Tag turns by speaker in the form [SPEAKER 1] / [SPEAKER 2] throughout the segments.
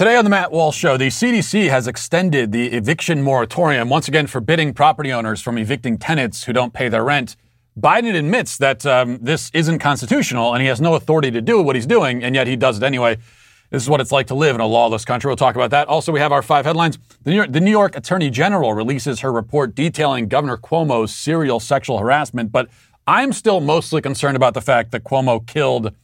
[SPEAKER 1] Today on the Matt Walsh Show, the CDC has extended the eviction moratorium, once again forbidding property owners from evicting tenants who don't pay their rent. Biden admits that um, this isn't constitutional and he has no authority to do what he's doing, and yet he does it anyway. This is what it's like to live in a lawless country. We'll talk about that. Also, we have our five headlines. The New, York, the New York Attorney General releases her report detailing Governor Cuomo's serial sexual harassment, but I'm still mostly concerned about the fact that Cuomo killed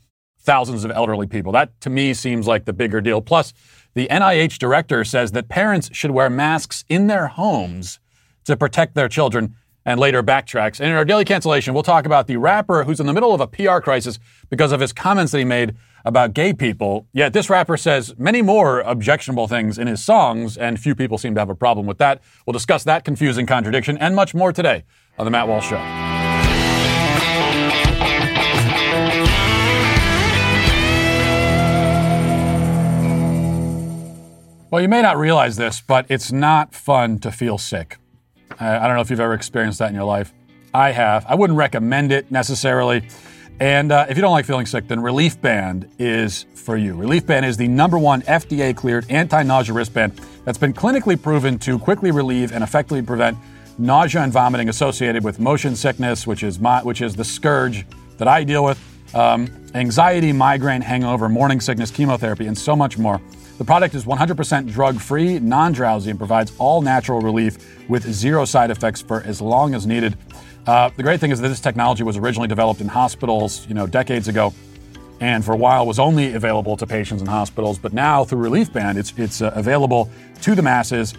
[SPEAKER 1] thousands of elderly people. That to me seems like the bigger deal. Plus, the NIH director says that parents should wear masks in their homes to protect their children and later backtracks. And in our daily cancellation, we'll talk about the rapper who's in the middle of a PR crisis because of his comments that he made about gay people. Yet this rapper says many more objectionable things in his songs, and few people seem to have a problem with that. We'll discuss that confusing contradiction and much more today on The Matt Walsh Show. Well, you may not realize this, but it's not fun to feel sick. I don't know if you've ever experienced that in your life. I have. I wouldn't recommend it necessarily. And uh, if you don't like feeling sick, then Relief Band is for you. Relief Band is the number one FDA cleared anti nausea wristband that's been clinically proven to quickly relieve and effectively prevent nausea and vomiting associated with motion sickness, which is, my, which is the scourge that I deal with, um, anxiety, migraine, hangover, morning sickness, chemotherapy, and so much more. The product is 100% drug free, non drowsy, and provides all natural relief with zero side effects for as long as needed. Uh, the great thing is that this technology was originally developed in hospitals, you know, decades ago, and for a while was only available to patients in hospitals. But now through Relief Band, it's it's uh, available to the masses.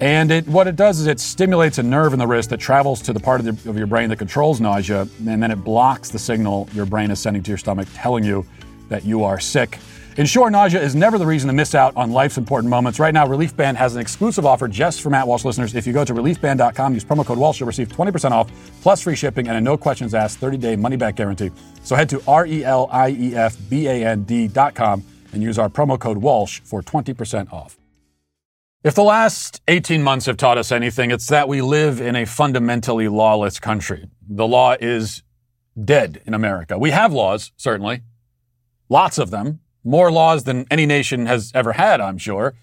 [SPEAKER 1] And it, what it does is it stimulates a nerve in the wrist that travels to the part of, the, of your brain that controls nausea, and then it blocks the signal your brain is sending to your stomach, telling you that you are sick. Ensure nausea is never the reason to miss out on life's important moments. Right now, Relief Band has an exclusive offer just for Matt Walsh listeners. If you go to reliefband.com, use promo code Walsh, you'll receive 20% off plus free shipping and a no questions asked 30 day money back guarantee. So head to R E L I E F B A N D.com and use our promo code Walsh for 20% off. If the last 18 months have taught us anything, it's that we live in a fundamentally lawless country. The law is dead in America. We have laws, certainly, lots of them, more laws than any nation has ever had, I'm sure.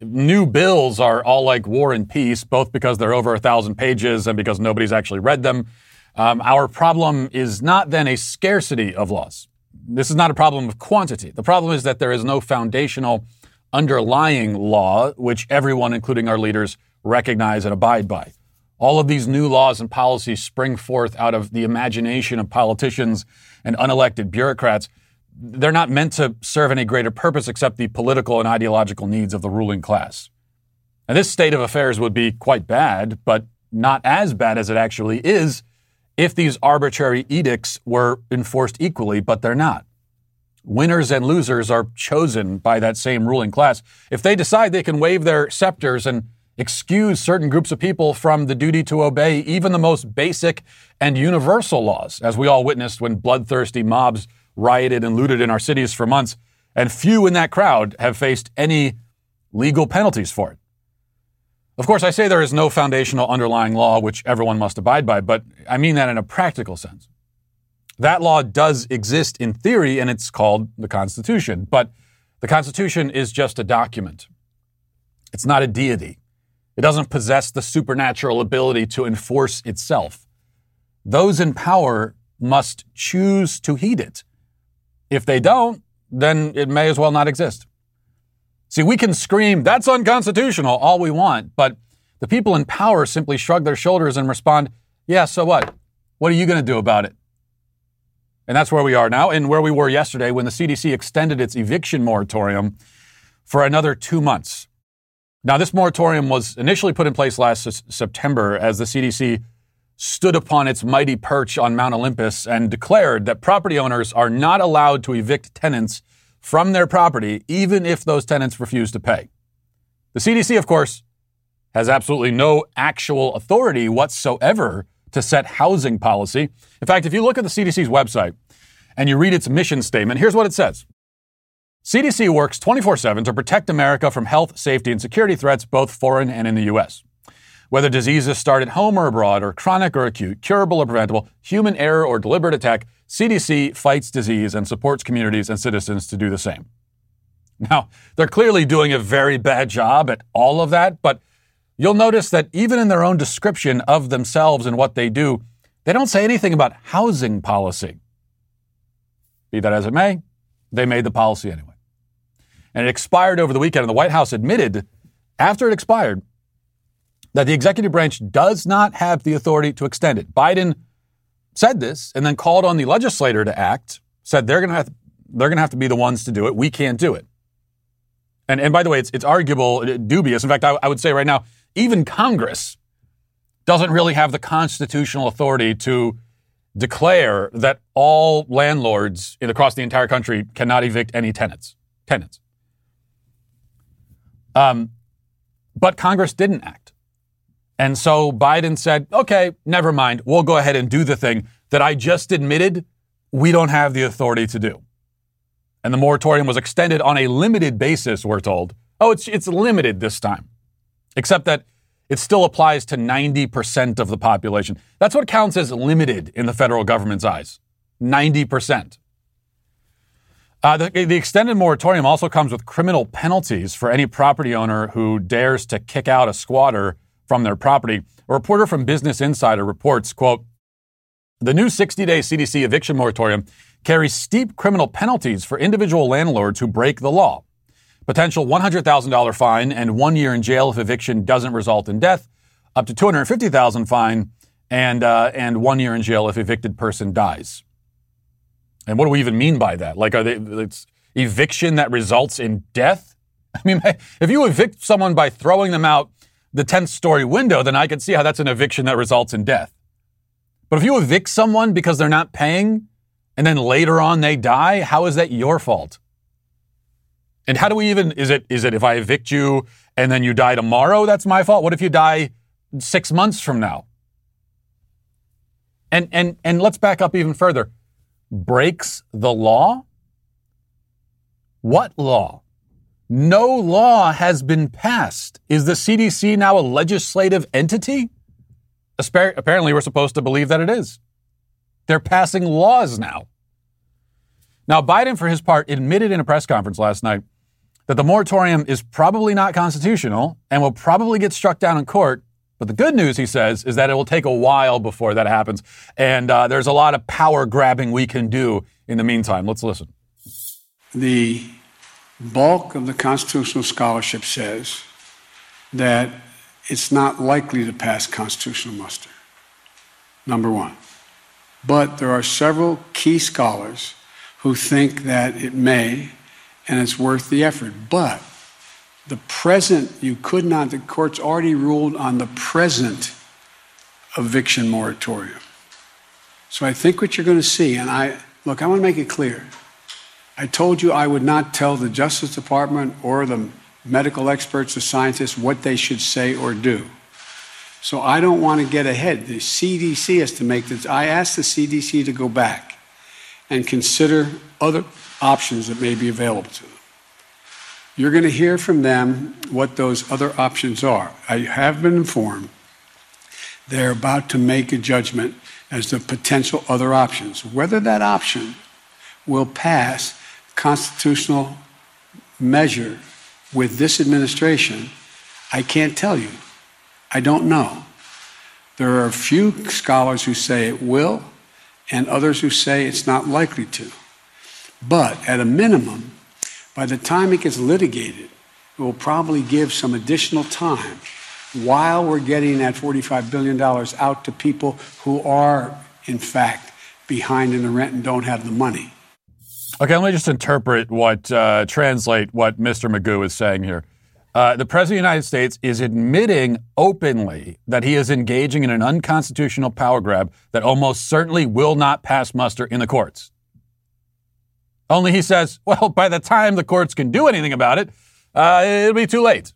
[SPEAKER 1] New bills are all like War and Peace, both because they're over a thousand pages and because nobody's actually read them. Um, our problem is not then a scarcity of laws. This is not a problem of quantity. The problem is that there is no foundational underlying law which everyone, including our leaders, recognize and abide by. All of these new laws and policies spring forth out of the imagination of politicians and unelected bureaucrats they're not meant to serve any greater purpose except the political and ideological needs of the ruling class. And this state of affairs would be quite bad, but not as bad as it actually is if these arbitrary edicts were enforced equally, but they're not. Winners and losers are chosen by that same ruling class. If they decide they can wave their scepters and excuse certain groups of people from the duty to obey even the most basic and universal laws, as we all witnessed when bloodthirsty mobs rioted and looted in our cities for months, and few in that crowd have faced any legal penalties for it. Of course, I say there is no foundational underlying law which everyone must abide by, but I mean that in a practical sense. That law does exist in theory, and it's called the Constitution, but the Constitution is just a document. It's not a deity. It doesn't possess the supernatural ability to enforce itself. Those in power must choose to heed it. If they don't, then it may as well not exist. See, we can scream, that's unconstitutional, all we want, but the people in power simply shrug their shoulders and respond, yeah, so what? What are you going to do about it? And that's where we are now, and where we were yesterday when the CDC extended its eviction moratorium for another two months. Now, this moratorium was initially put in place last s- September as the CDC stood upon its mighty perch on Mount Olympus and declared that property owners are not allowed to evict tenants from their property, even if those tenants refuse to pay. The CDC, of course, has absolutely no actual authority whatsoever to set housing policy. In fact, if you look at the CDC's website and you read its mission statement, here's what it says. CDC works 24 7 to protect America from health, safety, and security threats, both foreign and in the U.S. Whether diseases start at home or abroad, or chronic or acute, curable or preventable, human error or deliberate attack, CDC fights disease and supports communities and citizens to do the same. Now, they're clearly doing a very bad job at all of that, but you'll notice that even in their own description of themselves and what they do, they don't say anything about housing policy. Be that as it may, they made the policy anyway. And it expired over the weekend, and the White House admitted after it expired that the executive branch does not have the authority to extend it. Biden said this and then called on the legislator to act, said they're going to have they're going to have to be the ones to do it. We can't do it. And, and by the way, it's, it's arguable, uh, dubious. In fact, I, I would say right now, even Congress doesn't really have the constitutional authority to declare that all landlords across the entire country cannot evict any tenants. Tenants. Um, but Congress didn't act. And so Biden said, okay, never mind. We'll go ahead and do the thing that I just admitted we don't have the authority to do. And the moratorium was extended on a limited basis, we're told. Oh, it's, it's limited this time, except that it still applies to 90% of the population. That's what counts as limited in the federal government's eyes 90%. Uh, the, the, extended moratorium also comes with criminal penalties for any property owner who dares to kick out a squatter from their property. A reporter from Business Insider reports, quote, the new 60-day CDC eviction moratorium carries steep criminal penalties for individual landlords who break the law. Potential $100,000 fine and one year in jail if eviction doesn't result in death, up to 250,000 fine and, uh, and one year in jail if evicted person dies. And what do we even mean by that? Like, are they, it's eviction that results in death? I mean, if you evict someone by throwing them out the 10th story window, then I could see how that's an eviction that results in death. But if you evict someone because they're not paying and then later on they die, how is that your fault? And how do we even is it is it if I evict you and then you die tomorrow, that's my fault? What if you die 6 months from now? And and and let's back up even further. Breaks the law? What law? No law has been passed. Is the CDC now a legislative entity? Apparently, we're supposed to believe that it is. They're passing laws now. Now, Biden, for his part, admitted in a press conference last night that the moratorium is probably not constitutional and will probably get struck down in court. But the good news, he says, is that it will take a while before that happens. And uh, there's a lot of power grabbing we can do in the meantime. Let's listen.
[SPEAKER 2] The bulk of the constitutional scholarship says that it's not likely to pass constitutional muster. Number one. But there are several key scholars who think that it may and it's worth the effort. But the present, you could not, the court's already ruled on the present eviction moratorium. So I think what you're going to see, and I look, I want to make it clear. I told you I would not tell the Justice Department or the medical experts, the scientists, what they should say or do. So I don't want to get ahead. The CDC has to make this. I asked the CDC to go back and consider other options that may be available to them. You're going to hear from them what those other options are. I have been informed they're about to make a judgment as to potential other options. Whether that option will pass constitutional measure with this administration, I can't tell you. I don't know. There are a few scholars who say it will, and others who say it's not likely to. But at a minimum, by the time it gets litigated, it will probably give some additional time while we're getting that $45 billion out to people who are, in fact, behind in the rent and don't have the money.
[SPEAKER 1] Okay, let me just interpret what, uh, translate what Mr. Magoo is saying here. Uh, the President of the United States is admitting openly that he is engaging in an unconstitutional power grab that almost certainly will not pass muster in the courts. Only he says, well, by the time the courts can do anything about it, uh, it'll be too late.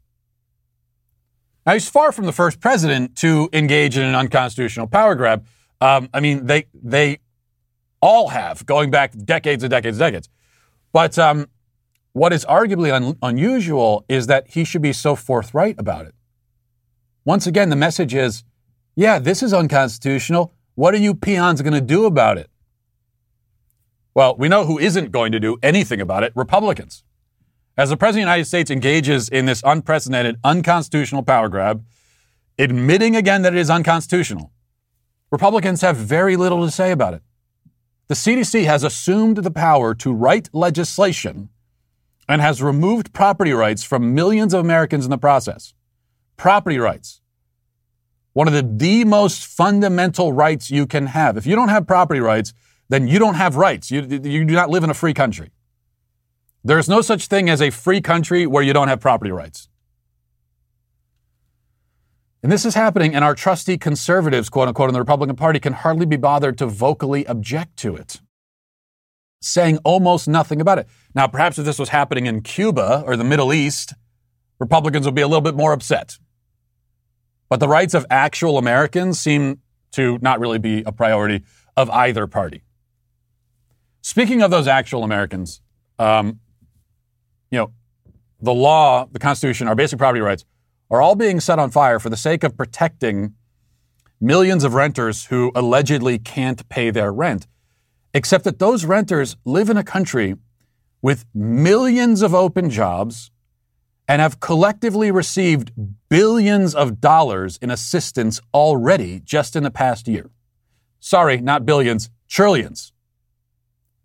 [SPEAKER 1] Now, he's far from the first president to engage in an unconstitutional power grab. Um, I mean, they, they all have, going back decades and decades and decades. But um, what is arguably un- unusual is that he should be so forthright about it. Once again, the message is yeah, this is unconstitutional. What are you peons going to do about it? Well, we know who isn't going to do anything about it Republicans. As the President of the United States engages in this unprecedented, unconstitutional power grab, admitting again that it is unconstitutional, Republicans have very little to say about it. The CDC has assumed the power to write legislation and has removed property rights from millions of Americans in the process. Property rights. One of the, the most fundamental rights you can have. If you don't have property rights, then you don't have rights. You, you do not live in a free country. There is no such thing as a free country where you don't have property rights. And this is happening, and our trusty conservatives, quote unquote, in the Republican Party can hardly be bothered to vocally object to it, saying almost nothing about it. Now, perhaps if this was happening in Cuba or the Middle East, Republicans would be a little bit more upset. But the rights of actual Americans seem to not really be a priority of either party. Speaking of those actual Americans, um, you know, the law, the Constitution, our basic property rights are all being set on fire for the sake of protecting millions of renters who allegedly can't pay their rent. Except that those renters live in a country with millions of open jobs and have collectively received billions of dollars in assistance already just in the past year. Sorry, not billions, trillions.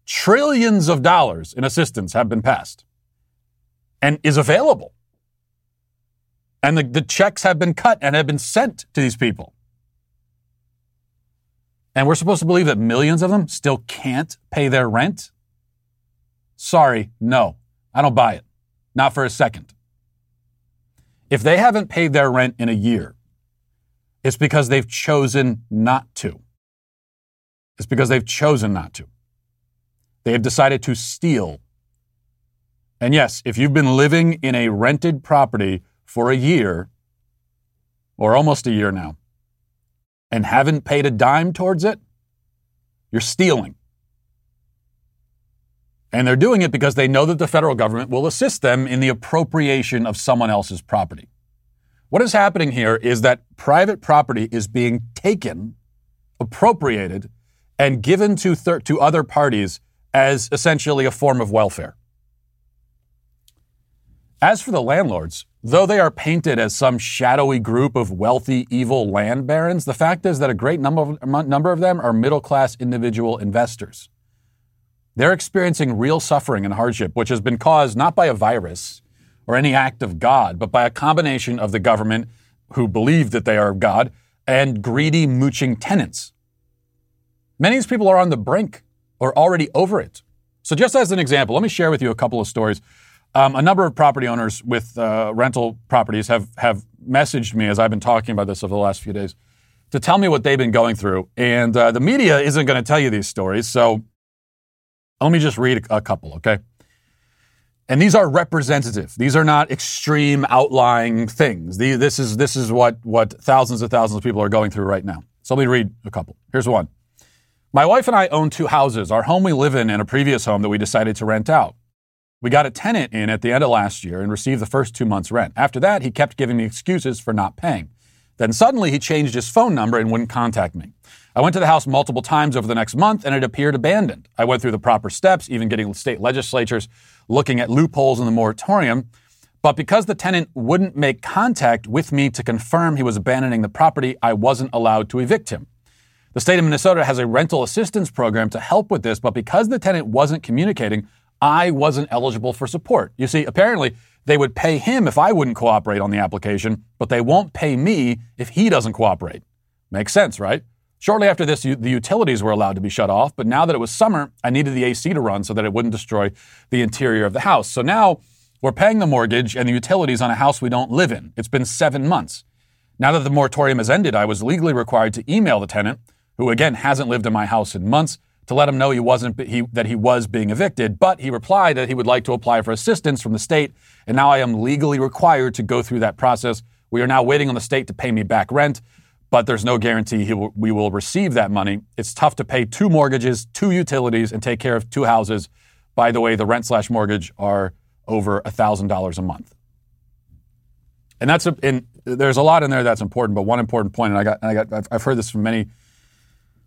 [SPEAKER 1] Trillions of dollars in assistance have been passed and is available. And the, the checks have been cut and have been sent to these people. And we're supposed to believe that millions of them still can't pay their rent? Sorry, no. I don't buy it. Not for a second. If they haven't paid their rent in a year, it's because they've chosen not to. It's because they've chosen not to. They have decided to steal. And yes, if you've been living in a rented property for a year, or almost a year now, and haven't paid a dime towards it, you're stealing. And they're doing it because they know that the federal government will assist them in the appropriation of someone else's property. What is happening here is that private property is being taken, appropriated, and given to, thir- to other parties as essentially a form of welfare. As for the landlords, though they are painted as some shadowy group of wealthy, evil land barons, the fact is that a great number of, number of them are middle class individual investors. They're experiencing real suffering and hardship, which has been caused not by a virus or any act of God, but by a combination of the government who believe that they are God and greedy, mooching tenants. Many of these people are on the brink or already over it. So, just as an example, let me share with you a couple of stories um, a number of property owners with uh, rental properties have, have messaged me as I've been talking about this over the last few days to tell me what they've been going through. And uh, the media isn't going to tell you these stories. So let me just read a, couple, okay? And these are representative. These are not extreme outlying things. This is, this is what, what thousands and thousands of people are going through right now. So let me read a couple. Here's one. My wife and I own two houses, our home we live in and a previous home that we decided to rent out. We got a tenant in at the end of last year and received the first two months' rent. After that, he kept giving me excuses for not paying. Then suddenly he changed his phone number and wouldn't contact me. I went to the house multiple times over the next month and it appeared abandoned. I went through the proper steps, even getting state legislatures looking at loopholes in the moratorium. But because the tenant wouldn't make contact with me to confirm he was abandoning the property, I wasn't allowed to evict him. The state of Minnesota has a rental assistance program to help with this, but because the tenant wasn't communicating, I wasn't eligible for support. You see, apparently they would pay him if I wouldn't cooperate on the application, but they won't pay me if he doesn't cooperate. Makes sense, right? Shortly after this, the utilities were allowed to be shut off, but now that it was summer, I needed the AC to run so that it wouldn't destroy the interior of the house. So now we're paying the mortgage and the utilities on a house we don't live in. It's been seven months. Now that the moratorium has ended, I was legally required to email the tenant, who again hasn't lived in my house in months, to let him know he wasn't he, that he was being evicted. But he replied that he would like to apply for assistance from the state, and now I am legally required to go through that process. We are now waiting on the state to pay me back rent, but there's no guarantee we will receive that money. It's tough to pay two mortgages, two utilities, and take care of two houses. By the way, the rent slash mortgage are over thousand dollars a month, and that's a, and there's a lot in there that's important. But one important point, and I got, and I got, I've, I've heard this from many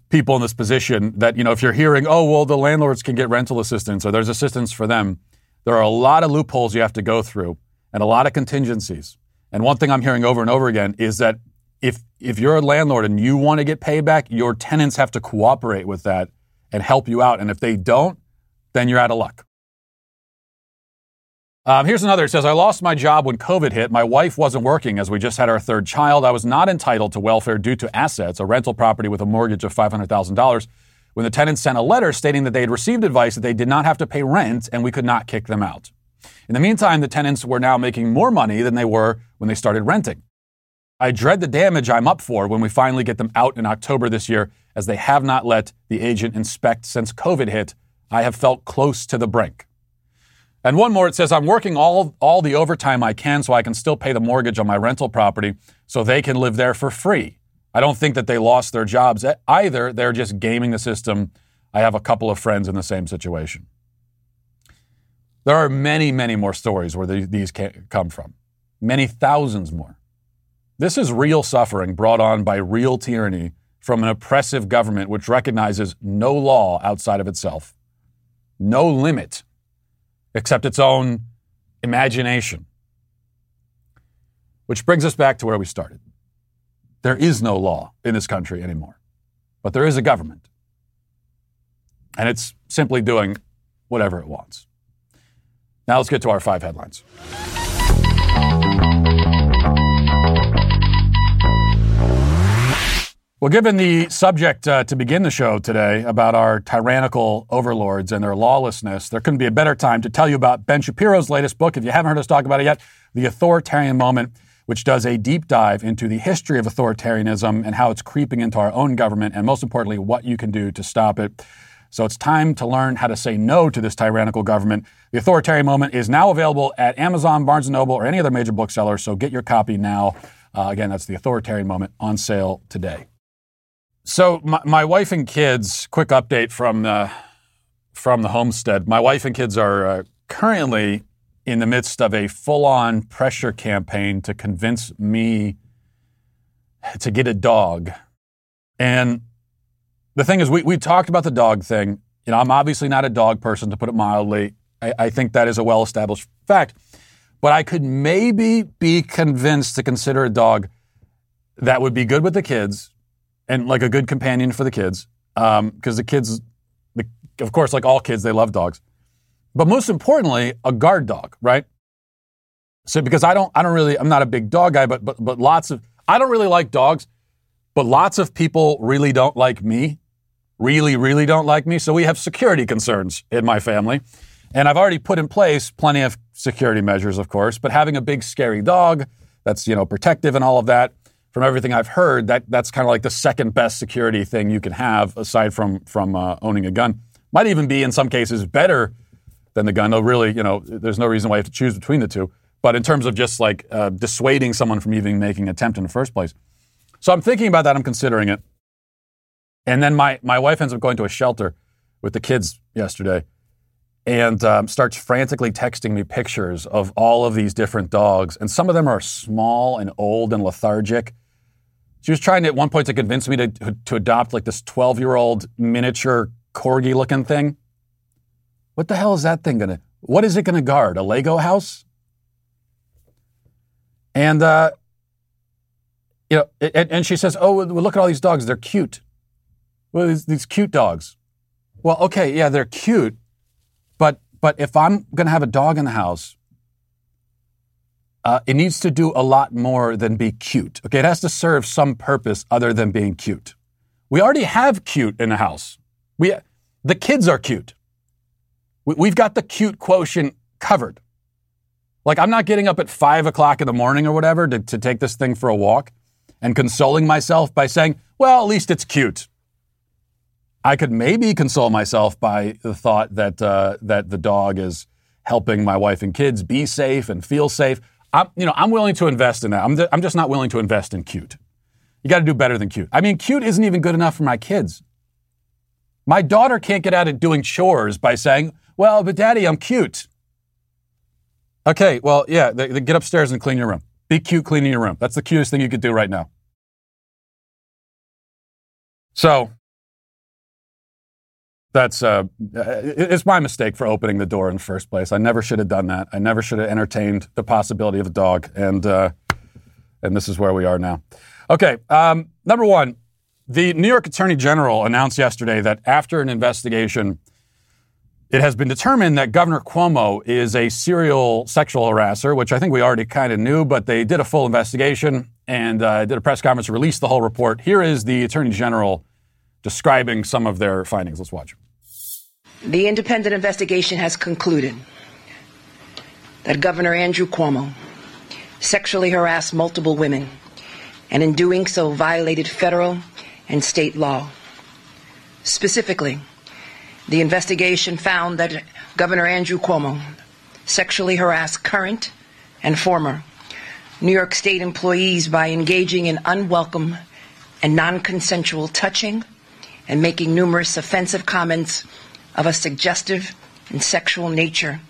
[SPEAKER 1] people in this position that, you know, if you're hearing, oh, well, the landlords can get rental assistance or there's assistance for them, There are a lot of loopholes you have to go through and a lot of contingencies. And one thing I'm hearing over and over again is that if if you're a landlord and you want to get payback, your tenants have to cooperate with that and help you out. And if they don't, then you're out of luck. Um, here's another. It says, I lost my job when COVID hit. My wife wasn't working as we just had our third child. I was not entitled to welfare due to assets, a rental property with a mortgage of $500,000. When the tenants sent a letter stating that they had received advice that they did not have to pay rent and we could not kick them out. In the meantime, the tenants were now making more money than they were when they started renting. I dread the damage I'm up for when we finally get them out in October this year, as they have not let the agent inspect since COVID hit. I have felt close to the brink. And one more, it says, I'm working all, all the overtime I can so I can still pay the mortgage on my rental property so they can live there for free. I don't think that they lost their jobs either. They're just gaming the system. I have a couple of friends in the same situation. There are many, many more stories where these come from, many thousands more. This is real suffering brought on by real tyranny from an oppressive government which recognizes no law outside of itself, no limit except its own imagination. Which brings us back to where we started. There is no law in this country anymore, but there is a government. And it's simply doing whatever it wants. Now let's get to our five headlines. Well, given the subject uh, to begin the show today about our tyrannical overlords and their lawlessness, there couldn't be a better time to tell you about Ben Shapiro's latest book. If you haven't heard us talk about it yet, The Authoritarian Moment, which does a deep dive into the history of authoritarianism and how it's creeping into our own government, and most importantly, what you can do to stop it. So it's time to learn how to say no to this tyrannical government. The Authoritarian Moment is now available at Amazon, Barnes & Noble, or any other major bookseller, so get your copy now. Uh, again, that's The Authoritarian Moment on sale today. So my, my wife and kids, quick update from the, from the homestead. My wife and kids are uh, currently in the midst of a full-on pressure campaign to convince me to get a dog. And the thing is, we, we talked about the dog thing. You know, I'm obviously not a dog person, to put it mildly. I, I think that is a well-established fact. But I could maybe be convinced to consider a dog that would be good with the kids and like a good companion for the kids. Because um, the kids, the, of course, like all kids, they love dogs. But most importantly, a guard dog, right? So because I don't, I don't really, I'm not a big dog guy, but but but lots of, I don't really like dogs, but lots of people really don't like me, really, really don't like me. So we have security concerns in my family, and I've already put in place plenty of security measures, of course. But having a big scary dog that's you know protective and all of that, from everything I've heard, that that's kind of like the second best security thing you can have aside from from uh, owning a gun. Might even be in some cases better than the gun. Though really, you know, there's no reason why you have to choose between the two. But in terms of just like uh, dissuading someone from even making an attempt in the first place, so I'm thinking about that. I'm considering it. And then my my wife ends up going to a shelter with the kids yesterday and um, starts frantically texting me pictures of all of these different dogs. And some of them are small and old and lethargic. She was trying to, at one point to convince me to, to adopt like this 12 year old miniature corgi looking thing. What the hell is that thing going to, what is it going to guard? A Lego house? And, uh, you know, and, and she says, oh, look at all these dogs. They're cute. Well, these, these cute dogs. Well, okay, yeah, they're cute but but if I'm going to have a dog in the house, uh, it needs to do a lot more than be cute. Okay, it has to serve some purpose other than being cute. We already have cute in the house. We the kids are cute. We, we've got the cute quotient covered. Like I'm not getting up at five o'clock in the morning or whatever to, to take this thing for a walk and consoling myself by saying, well, at least it's cute. I could maybe console myself by the thought that uh, that the dog is helping my wife and kids be safe and feel safe. I'm, you know, I'm willing to invest in that. I'm, th- I'm just not willing to invest in cute. You got to do better than cute. I mean, cute isn't even good enough for my kids. My daughter can't get out of doing chores by saying, "Well, but daddy, I'm cute." Okay, well, yeah, get upstairs and clean your room. Be cute cleaning your room. That's the cutest thing you could do right now. So, That's uh, it's my mistake for opening the door in the first place. I never should have done that. I never should have entertained the possibility of a dog, and uh, and this is where we are now. Okay, um, number one, the New York Attorney General announced yesterday that after an investigation, it has been determined that Governor Cuomo is a serial sexual harasser, which I think we already kind of knew, but they did a full investigation and uh, did a press conference, released the whole report. Here is the Attorney General describing some of their findings. Let's watch.
[SPEAKER 3] The independent investigation has concluded that Governor Andrew Cuomo sexually harassed multiple women and in doing so violated federal and state law. Specifically, the investigation found that Governor Andrew Cuomo sexually harassed current and former New York State employees by engaging in unwelcome and non consensual touching and making numerous offensive comments of a suggestive and sexual nature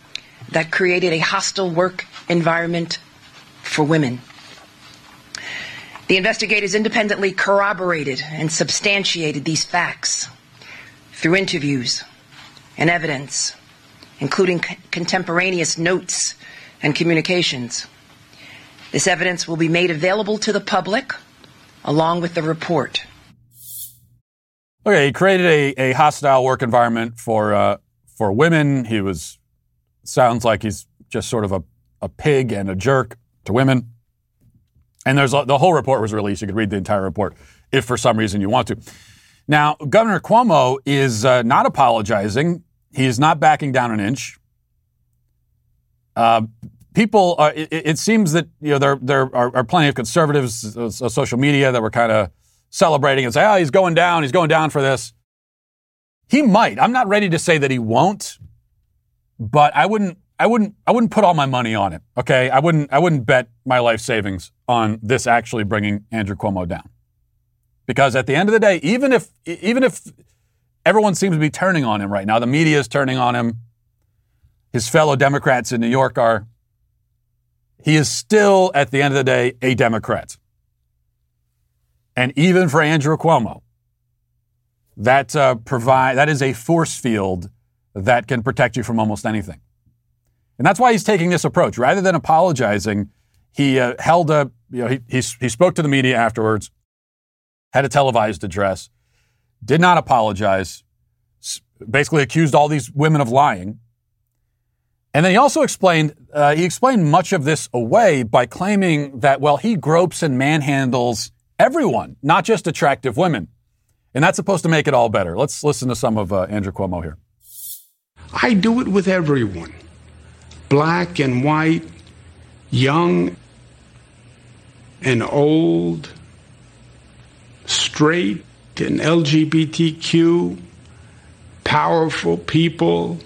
[SPEAKER 3] that created a hostile work environment for women. The investigators independently corroborated and substantiated these facts through interviews and evidence, including c- contemporaneous notes and communications. This evidence will be made available to the public along with the report.
[SPEAKER 1] Okay, he created a, a hostile work environment for uh, for women. He was sounds like he's just sort of a, a pig and a jerk to women. And there's a, the whole report was released. You could read the entire report if for some reason you want to. Now, Governor Cuomo is uh, not apologizing. He is not backing down an inch. Uh, people, uh, it, it, seems that you know there there are, are plenty of conservatives, uh, social media that were kind of celebrating and say, oh, he's going down, he's going down for this. He might. I'm not ready to say that he won't, but I wouldn't I wouldn't I wouldn't put all my money on it. Okay? I wouldn't I wouldn't bet my life savings on this actually bringing Andrew Cuomo down. Because at the end of the day, even if even if everyone seems to be turning on him right now, the media is turning on him, his fellow Democrats in New York are, he is still at the end of the day a Democrat. And even for Andrew Cuomo, that uh, provide that is a force field that can protect you from almost anything. And that's why he's taking this approach. Rather than apologizing, he uh, held a you know he, he he spoke to the media afterwards, had a televised address, did not apologize, basically accused all these women of lying. And then he also explained uh, he explained much of this away by claiming that well he gropes and manhandles everyone, not just attractive women. And that's supposed to make it all better. Let's listen to some of uh, Andrew Cuomo here.
[SPEAKER 4] I do it with everyone black and white, young and old, straight and LGBTQ, powerful people,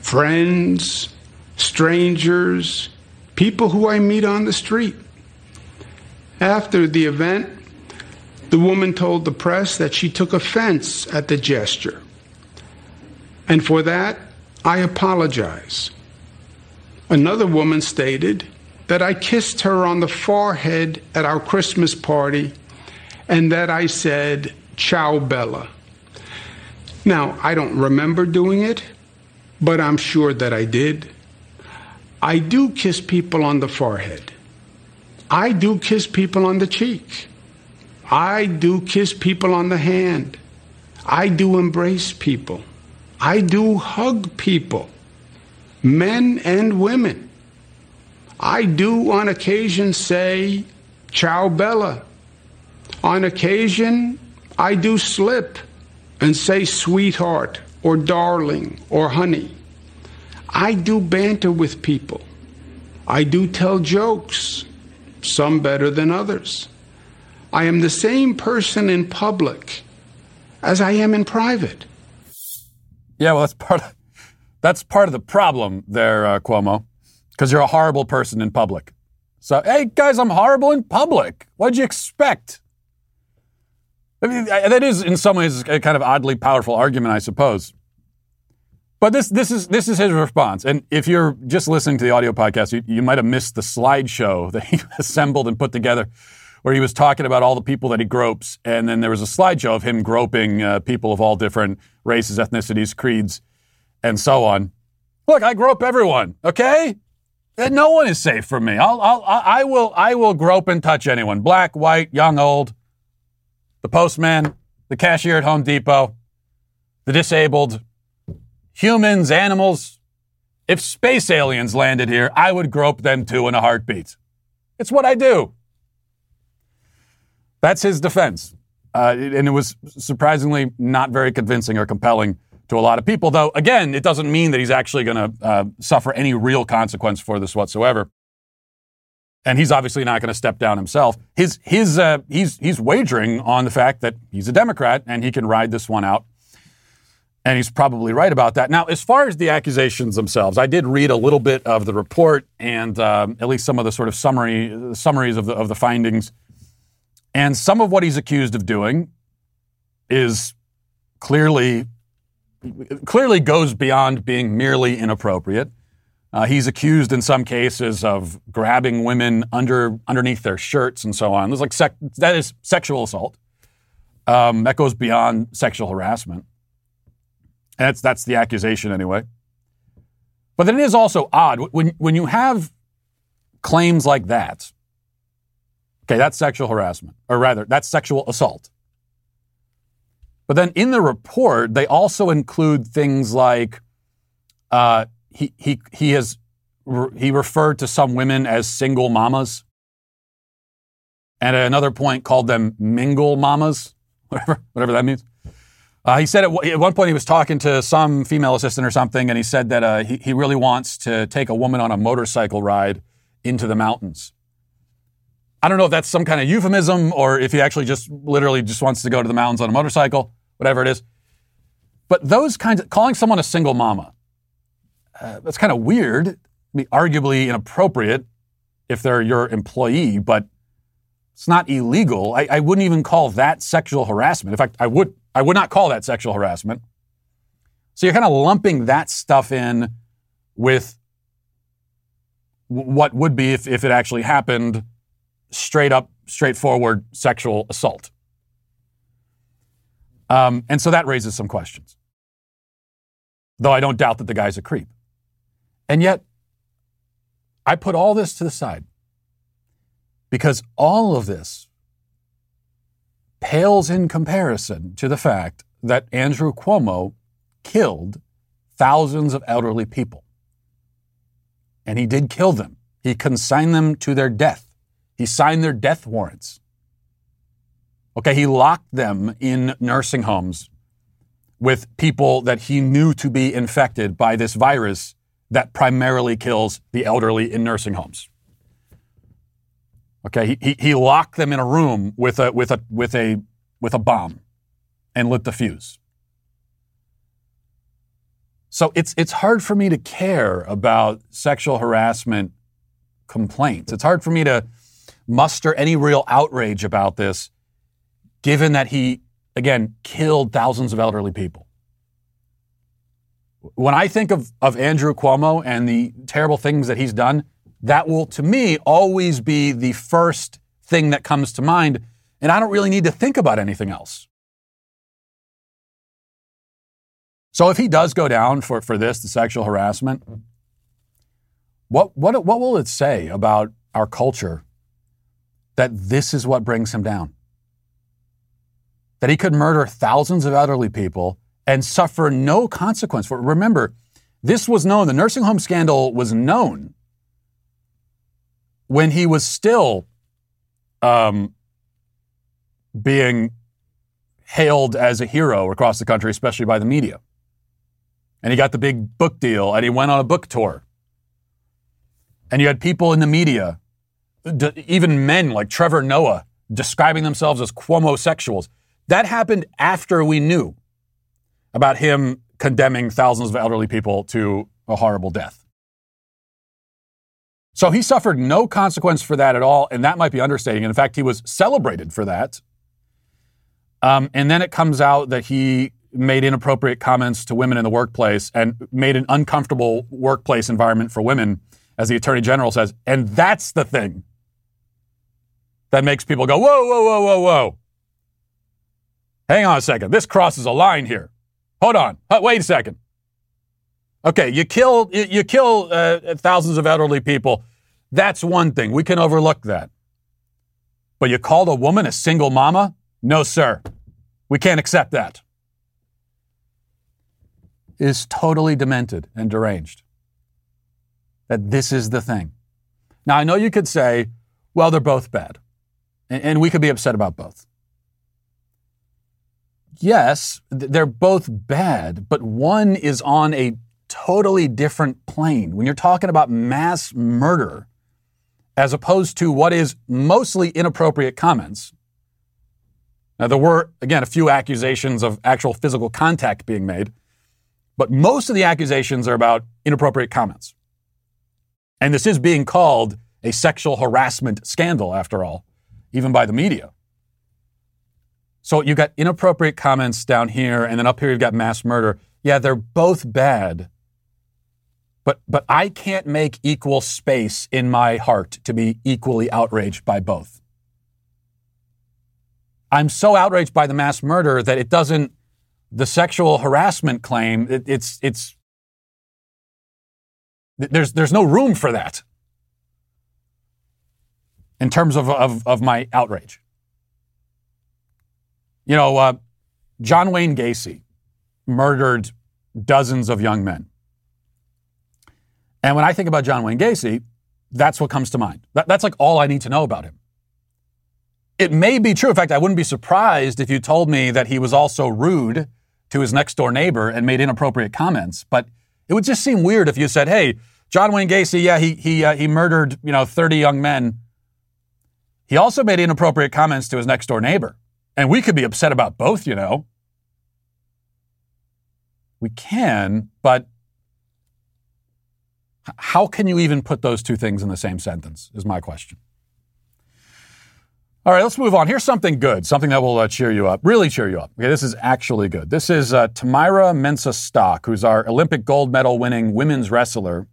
[SPEAKER 4] friends, strangers, people who I meet on the street. After the event, the woman told the press that she took offense at the gesture. And for that, I apologize. Another woman stated that I kissed her on the forehead at our Christmas party and that I said, Ciao Bella. Now, I don't remember doing it, but I'm sure that I did. I do kiss people on the forehead. I do kiss people on the cheek. I do kiss people on the hand. I do embrace people. I do hug people, men and women. I do on occasion say, Ciao Bella. On occasion, I do slip and say sweetheart or darling or honey. I do banter with people. I do tell jokes some better than others. I am the same person in public as I am in private.
[SPEAKER 1] Yeah, well, that's part of, that's part of the problem there, uh, Cuomo, because you're a horrible person in public. So, hey, guys, I'm horrible in public. What'd you expect? I mean, that is, in some ways, a kind of oddly powerful argument, I suppose. But this this is this is his response. And if you're just listening to the audio podcast, you, you might have missed the slideshow that he assembled and put together where he was talking about all the people that he gropes, and then there was a slideshow of him groping uh, people of all different races, ethnicities, creeds, and so on. Look, I grope everyone. Okay, no one is safe from me. I'll, I'll, I will, I will grope and touch anyone, black, white, young, old, the postman, the cashier at Home Depot, the disabled, humans, animals. If space aliens landed here, I would grope them too in a heartbeat. It's what I do. That's his defense. Uh, and it was surprisingly not very convincing or compelling to a lot of people. Though, again, it doesn't mean that he's actually going to uh, suffer any real consequence for this whatsoever. And he's obviously not going to step down himself. His, his, uh, he's, he's wagering on the fact that he's a Democrat and he can ride this one out. And he's probably right about that. Now, as far as the accusations themselves, I did read a little bit of the report and um, at least some of the sort of summary summaries of the, of the findings. And some of what he's accused of doing is clearly clearly goes beyond being merely inappropriate. Uh, he's accused in some cases of grabbing women under underneath their shirts and so on. There's like sec- that is sexual assault. Um, that goes beyond sexual harassment. That's that's the accusation anyway. But then it is also odd when when you have claims like that. Okay, that's sexual harassment, or rather, that's sexual assault. But then in the report, they also include things like uh, he, he, he has he referred to some women as single mamas. And at another point called them mingle mamas, whatever, whatever that means. Uh, he said at, at, one point he was talking to some female assistant or something, and he said that uh, he, he really wants to take a woman on a motorcycle ride into the mountains. I don't know if that's some kind of euphemism or if he actually just literally just wants to go to the mountains on a motorcycle, whatever it is. But those kinds of calling someone a single mama, uh, that's kind of weird. I mean, arguably inappropriate if they're your employee, but it's not illegal. I, I wouldn't even call that sexual harassment. In fact, I would I would not call that sexual harassment. So you're kind of lumping that stuff in with what would be if, if it actually happened straight up, straightforward sexual assault. Um, and so that raises some questions. Though I don't doubt that the guy's a creep. And yet, I put all this to the side because all of this pales in comparison to the fact that Andrew Cuomo killed thousands of elderly people. And he did kill them. He consigned them to their death. He signed their death warrants. Okay, he locked them in nursing homes with people that he knew to be infected by this virus that primarily kills the elderly in nursing homes. Okay, he, he locked them in a room with a, with, a, with, a, with a bomb and lit the fuse. So it's, it's hard for me to care about sexual harassment complaints. It's hard for me to muster any real outrage about this, given that he, again, killed thousands of elderly people. When I think of, of Andrew Cuomo and the terrible things that he's done, that will, to me, always be the first thing that comes to mind. And I don't really need to think about anything else. So if he does go down for, for this, the sexual harassment, what, what, what will it say about our culture that this is what brings him down. That he could murder thousands of elderly people and suffer no consequence. Remember, this was known, the nursing home scandal was known when he was still um, being hailed as a hero across the country, especially by the media. And he got the big book deal and he went on a book tour. And you had people in the media even men like Trevor Noah describing themselves as Cuomo-sexuals. That happened after we knew about him condemning thousands of elderly people to a horrible death. So he suffered no consequence for that at all, and that might be understating. And in fact, he was celebrated for that. Um, and then it comes out that he made inappropriate comments to women in the workplace and made an uncomfortable workplace environment for women, as the attorney general says. And that's the thing that makes people go, whoa, whoa, whoa, whoa, whoa. Hang on a second. This crosses a line here. Hold on. Wait a second. Okay, you kill you, kill uh, thousands of elderly people. That's one thing. We can overlook that. But you called a woman a single mama? No, sir. We can't accept that. Is totally demented and deranged. That this is the thing. Now, I know you could say, well, they're both bad. And, and we could be upset about both. Yes, they're both bad, but one is on a totally different plane. When you're talking about mass murder, as opposed to what is mostly inappropriate comments. Now, there were, again, a few accusations of actual physical contact being made, but most of the accusations are about inappropriate comments. And this is being called a sexual harassment scandal, after all, even by the media. So you've got inappropriate comments down here, and then up here you've got mass murder. Yeah, they're both bad, but, but I can't make equal space in my heart to be equally outraged by both. I'm so outraged by the mass murder that it doesn't, the sexual harassment claim, it, it's, it's, there's, there's no room for that in terms of, of, of my outrage. You know, uh, John Wayne Gacy murdered dozens of young men. And when I think about John Wayne Gacy, that's what comes to mind. That, that's like all I need to know about him. It may be true. In fact, I wouldn't be surprised if you told me that he was also rude to his next door neighbor and made inappropriate comments. But it would just seem weird if you said, "Hey, John Wayne Gacy, yeah, he he uh, he murdered you know 30 young men. He also made inappropriate comments to his next door neighbor, and we could be upset about both, you know." We can, but how can you even put those two things in the same sentence? Is my question. All right, let's move on. Here's something good, something that will uh, cheer you up, really cheer you up. Okay, this is actually good. This is uh, Tamyra Mensah Stock, who's our Olympic gold medal winning women's wrestler.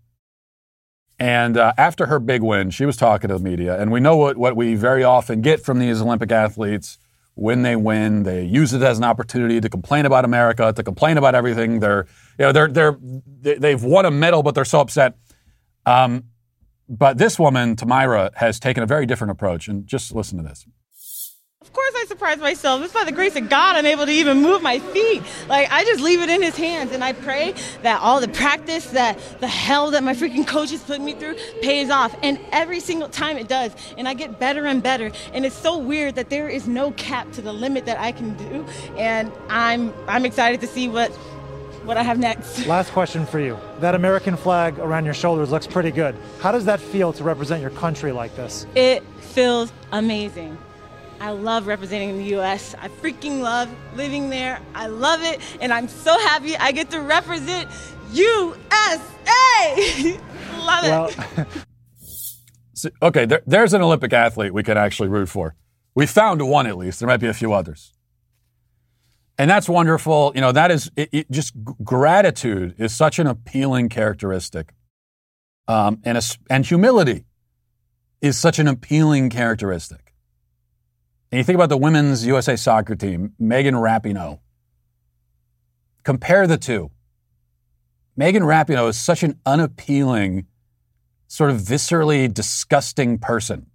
[SPEAKER 1] And uh, after her big win, she was talking to the media. And we know what, what we very often get from these Olympic athletes when they win. They use it as an opportunity to complain about America, to complain about everything. They're, you know, they're, they're, they've won a medal, but they're so upset. Um, but this woman, Tamyra, has taken a very different approach. And just listen to this.
[SPEAKER 5] Of course, I surprise myself. It's by the grace of God I'm able to even move my feet. Like, I just leave it in His hands. And I pray that all the practice, that the hell that my freaking coaches put me through pays off. And every single time it does. And I get better and better. And it's so weird that there is no cap to the limit that I can do. And I'm, I'm excited to see what what I have next.
[SPEAKER 6] Last question for you. That American flag around your shoulders looks pretty good. How does that feel to represent your country like this?
[SPEAKER 5] It feels amazing. I love representing the US. I freaking love living there. I love it. And I'm so happy I get to represent USA. love
[SPEAKER 6] well,
[SPEAKER 5] it.
[SPEAKER 1] so, okay, there, there's an Olympic athlete we could actually root for. We found one at least. There might be a few others and that's wonderful. You know, that is it, it just gratitude is such an appealing characteristic, um, and a, and humility is such an appealing characteristic. And you think about the women's USA soccer team, Megan Rapinoe. Compare the two. Megan Rapinoe is such an unappealing, sort of viscerally disgusting person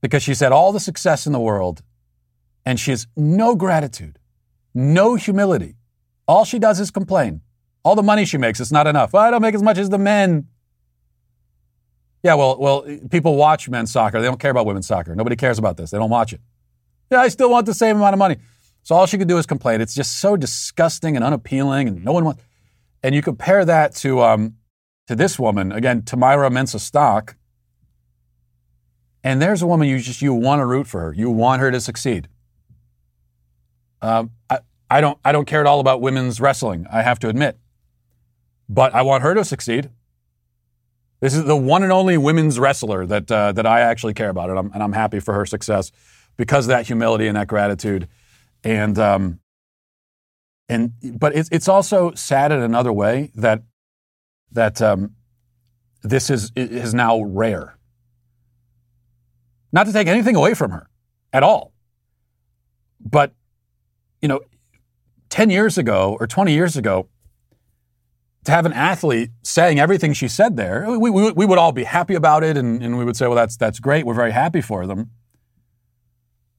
[SPEAKER 1] because she's had all the success in the world and she has no gratitude, no humility. All she does is complain. All the money she makes, it's not enough. Well, I don't make as much as the men. Yeah, well, well, people watch men's soccer. They don't care about women's soccer. Nobody cares about this. They don't watch it. Yeah, I still want the same amount of money. So all she can do is complain. It's just so disgusting and unappealing, and no one wants. And you compare that to um, to this woman again, Tamyra Mensah Stock. And there's a woman you just you want to root for her. You want her to succeed. Um, I, I don't I don't care at all about women's wrestling. I have to admit, but I want her to succeed. This is the one and only women's wrestler that uh, that I actually care about, and I'm, and I'm happy for her success because of that humility and that gratitude, and um, and but it's it's also sad in another way that that um, this is is now rare. Not to take anything away from her at all. But, you know, 10 years ago or 20 years ago, to have an athlete saying everything she said there, we, we, we would all be happy about it and, and we would say, well, that's, that's great. We're very happy for them.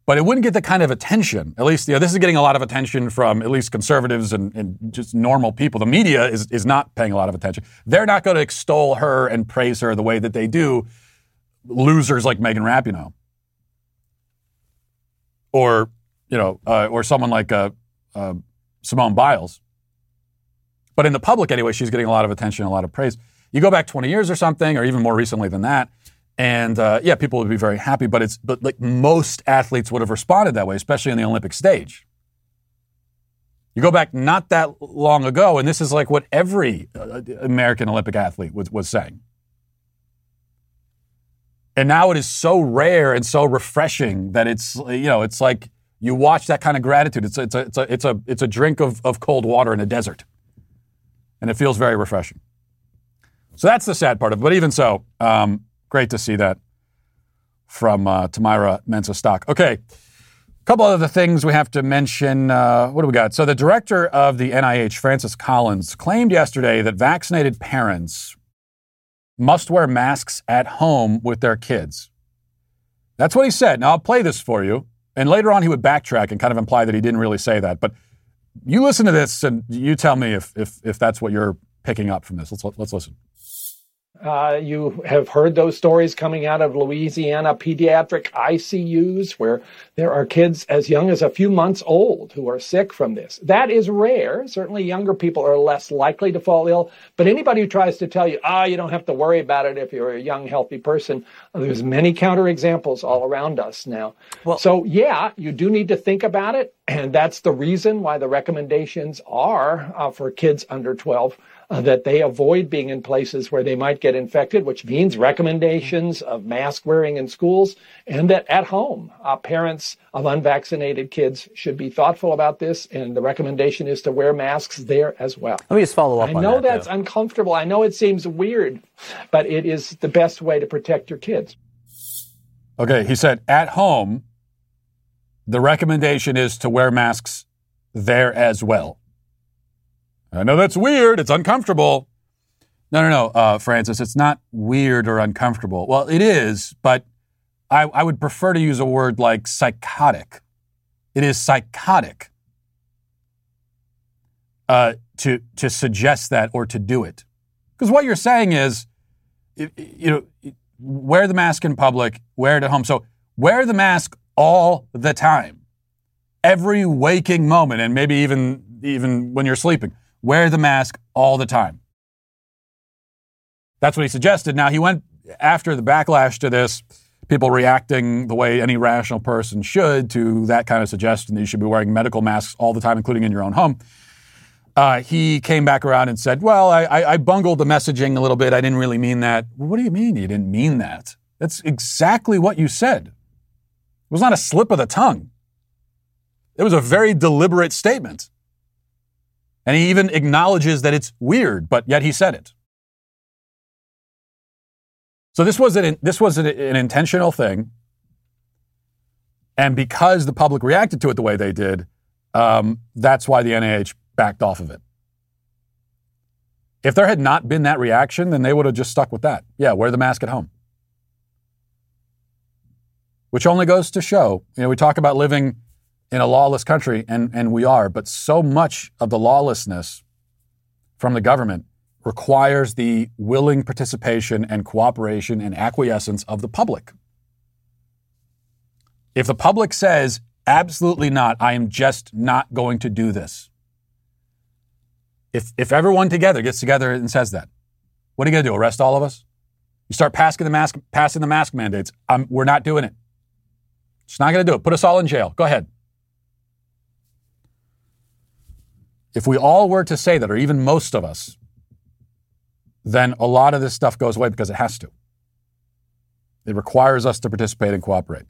[SPEAKER 1] But it wouldn't get the kind of attention. At least, you know, this is getting a lot of attention from at least conservatives and, and just normal people. The media is, is not paying a lot of attention. They're not going to extol her and praise her the way that they do losers like Megan Rapinoe. Or, you know, uh, or someone like uh, uh, Simone Biles. But in the public, anyway, she's getting a lot of attention, a lot of praise. You go back 20 years or something, or even more recently than that, and uh, yeah, people would be very happy. But it's but like most athletes would have responded that way, especially on the Olympic stage. You go back not that long ago, and this is like what every uh, American Olympic athlete was, was saying. And now it is so rare and so refreshing that it's you know it's like you watch that kind of gratitude. It's it's a, it's a, it's a, it's a drink of, of cold water in a desert and it feels very refreshing. So that's the sad part of it. But even so, um, great to see that from uh, Tamyra Mensah Stock. Okay, a couple other things we have to mention. Uh, what do we got? So the director of the NIH, Francis Collins, claimed yesterday that vaccinated parents must wear masks at home with their kids. That's what he said. Now I'll play this for you. And later on, he would backtrack and kind of imply that he didn't really say that. But you listen to this and you tell me if, if, if that's what you're picking up from this. Let's, let's listen.
[SPEAKER 7] Uh, you have heard those stories coming out of Louisiana pediatric ICUs where there are kids as young as a few months old who are sick from this. That is rare. Certainly younger people are less likely to fall ill, but anybody who tries to tell you, ah, oh, you don't have to worry about it if you're a young, healthy person, there's many counterexamples all around us now. Well, so yeah, you do need to think about it. And that's the reason why the recommendations are uh, for kids under 12 uh, that they avoid being in places where they might get infected, which means recommendations of mask wearing in schools, and that at home, uh, parents of unvaccinated kids should be thoughtful about this. And the recommendation is to wear masks there as well.
[SPEAKER 8] Let me just follow up.
[SPEAKER 7] I know
[SPEAKER 8] that,
[SPEAKER 7] that's
[SPEAKER 8] though.
[SPEAKER 7] uncomfortable. I know it seems weird, but it is the best way to protect your kids.
[SPEAKER 1] Okay, he said at home, the recommendation is to wear masks there as well. I know that's weird. It's uncomfortable. No, no, no, uh, Francis. It's not weird or uncomfortable. Well, it is, but I, I would prefer to use a word like psychotic. It is psychotic uh, to to suggest that or to do it, because what you're saying is, you know, wear the mask in public, wear it at home. So wear the mask all the time, every waking moment, and maybe even even when you're sleeping. Wear the mask all the time. That's what he suggested. Now, he went after the backlash to this, people reacting the way any rational person should to that kind of suggestion that you should be wearing medical masks all the time, including in your own home. Uh, he came back around and said, Well, I, I, bungled the messaging a little bit. I didn't really mean that. What do you mean you didn't mean that? That's exactly what you said. It was not a slip of the tongue, it was a very deliberate statement. And he even acknowledges that it's weird, but yet he said it. So this was an, this was an, an intentional thing. And because the public reacted to it the way they did, um, that's why the NIH backed off of it. If there had not been that reaction, then they would have just stuck with that. Yeah, wear the mask at home. Which only goes to show, you know, we talk about living in a lawless country, and, and we are, but so much of the lawlessness from the government requires the willing participation and cooperation and acquiescence of the public. If the public says, absolutely not, I am just not going to do this. If, if everyone together gets together and says that, what are you going to do? Arrest all of us? You start passing the mask, passing the mask mandates. I'm, we're not doing it. Just not going to do it. Put us all in jail. Go ahead. If we all were to say that, or even most of us, then a lot of this stuff goes away because it has to. It requires us to participate and cooperate.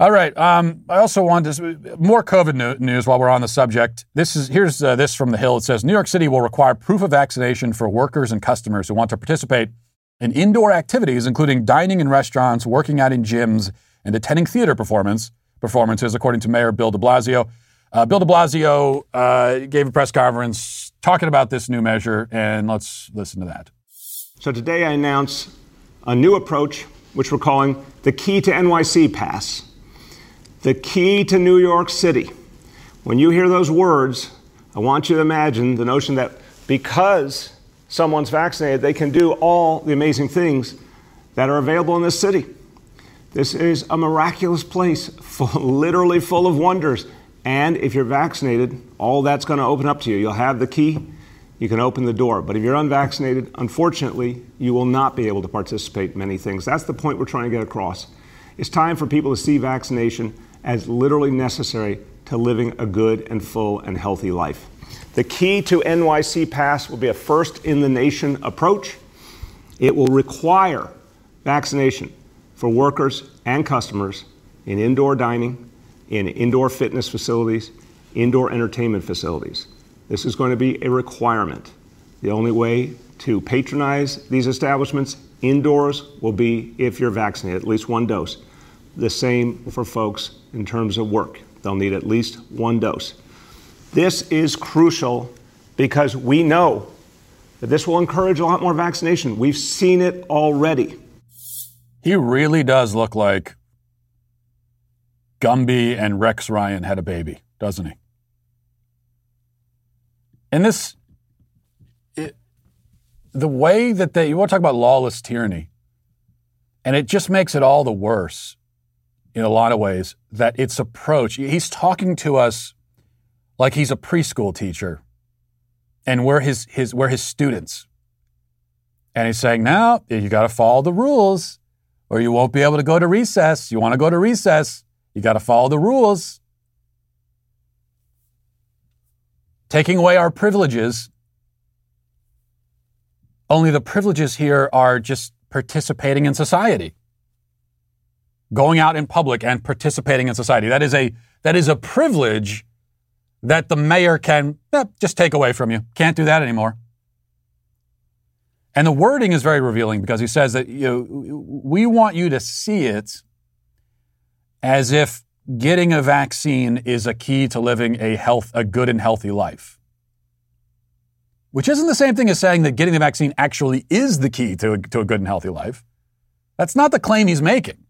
[SPEAKER 1] All right. Um, I also want to more COVID news while we're on the subject. This is here's uh, this from the Hill. It says New York City will require proof of vaccination for workers and customers who want to participate in indoor activities, including dining in restaurants, working out in gyms, and attending theater performance performances, according to Mayor Bill de Blasio. Uh, Bill de Blasio uh, gave a press conference talking about this new measure, and let's listen to that.
[SPEAKER 8] So today I announce a new approach, which we're calling the Key to NYC Pass. The key to New York City. When you hear those words, I want you to imagine the notion that because someone's vaccinated, they can do all the amazing things that are available in this city. This is a miraculous place, full, literally full of wonders. And if you're vaccinated, all that's going to open up to you. You'll have the key, you can open the door. But if you're unvaccinated, unfortunately, you will not be able to participate in many things. That's the point we're trying to get across. It's time for people to see vaccination as literally necessary to living a good and full and healthy life. The key to NYC Pass will be a first in the nation approach. It will require vaccination for workers and customers in indoor dining, in indoor fitness facilities, indoor entertainment facilities. This is going to be a requirement. The only way to patronize these establishments indoors will be if you're vaccinated, at least one dose. The same for folks in terms of work. They'll need at least one dose. This is crucial because we know that this will encourage a lot more vaccination. We've seen it already.
[SPEAKER 1] He really does look like Gumby and Rex Ryan had a baby, doesn't he? And this, it, the way that they, you want to talk about lawless tyranny, and it just makes it all the worse in a lot of ways that its approach, he's talking to us like he's a preschool teacher and we're his, his, we're his students. And he's saying, now you got to follow the rules or you won't be able to go to recess. You want to go to recess, you got to follow the rules. Taking away our privileges. Only the privileges here are just participating in society going out in public and participating in society. That is a, that is a privilege that the mayor can eh, just take away from you. Can't do that anymore. And the wording is very revealing because he says that you know, we want you to see it as if getting a vaccine is a key to living a health, a good and healthy life. Which isn't the same thing as saying that getting the vaccine actually is the key to a, to a good and healthy life. That's not the claim he's making.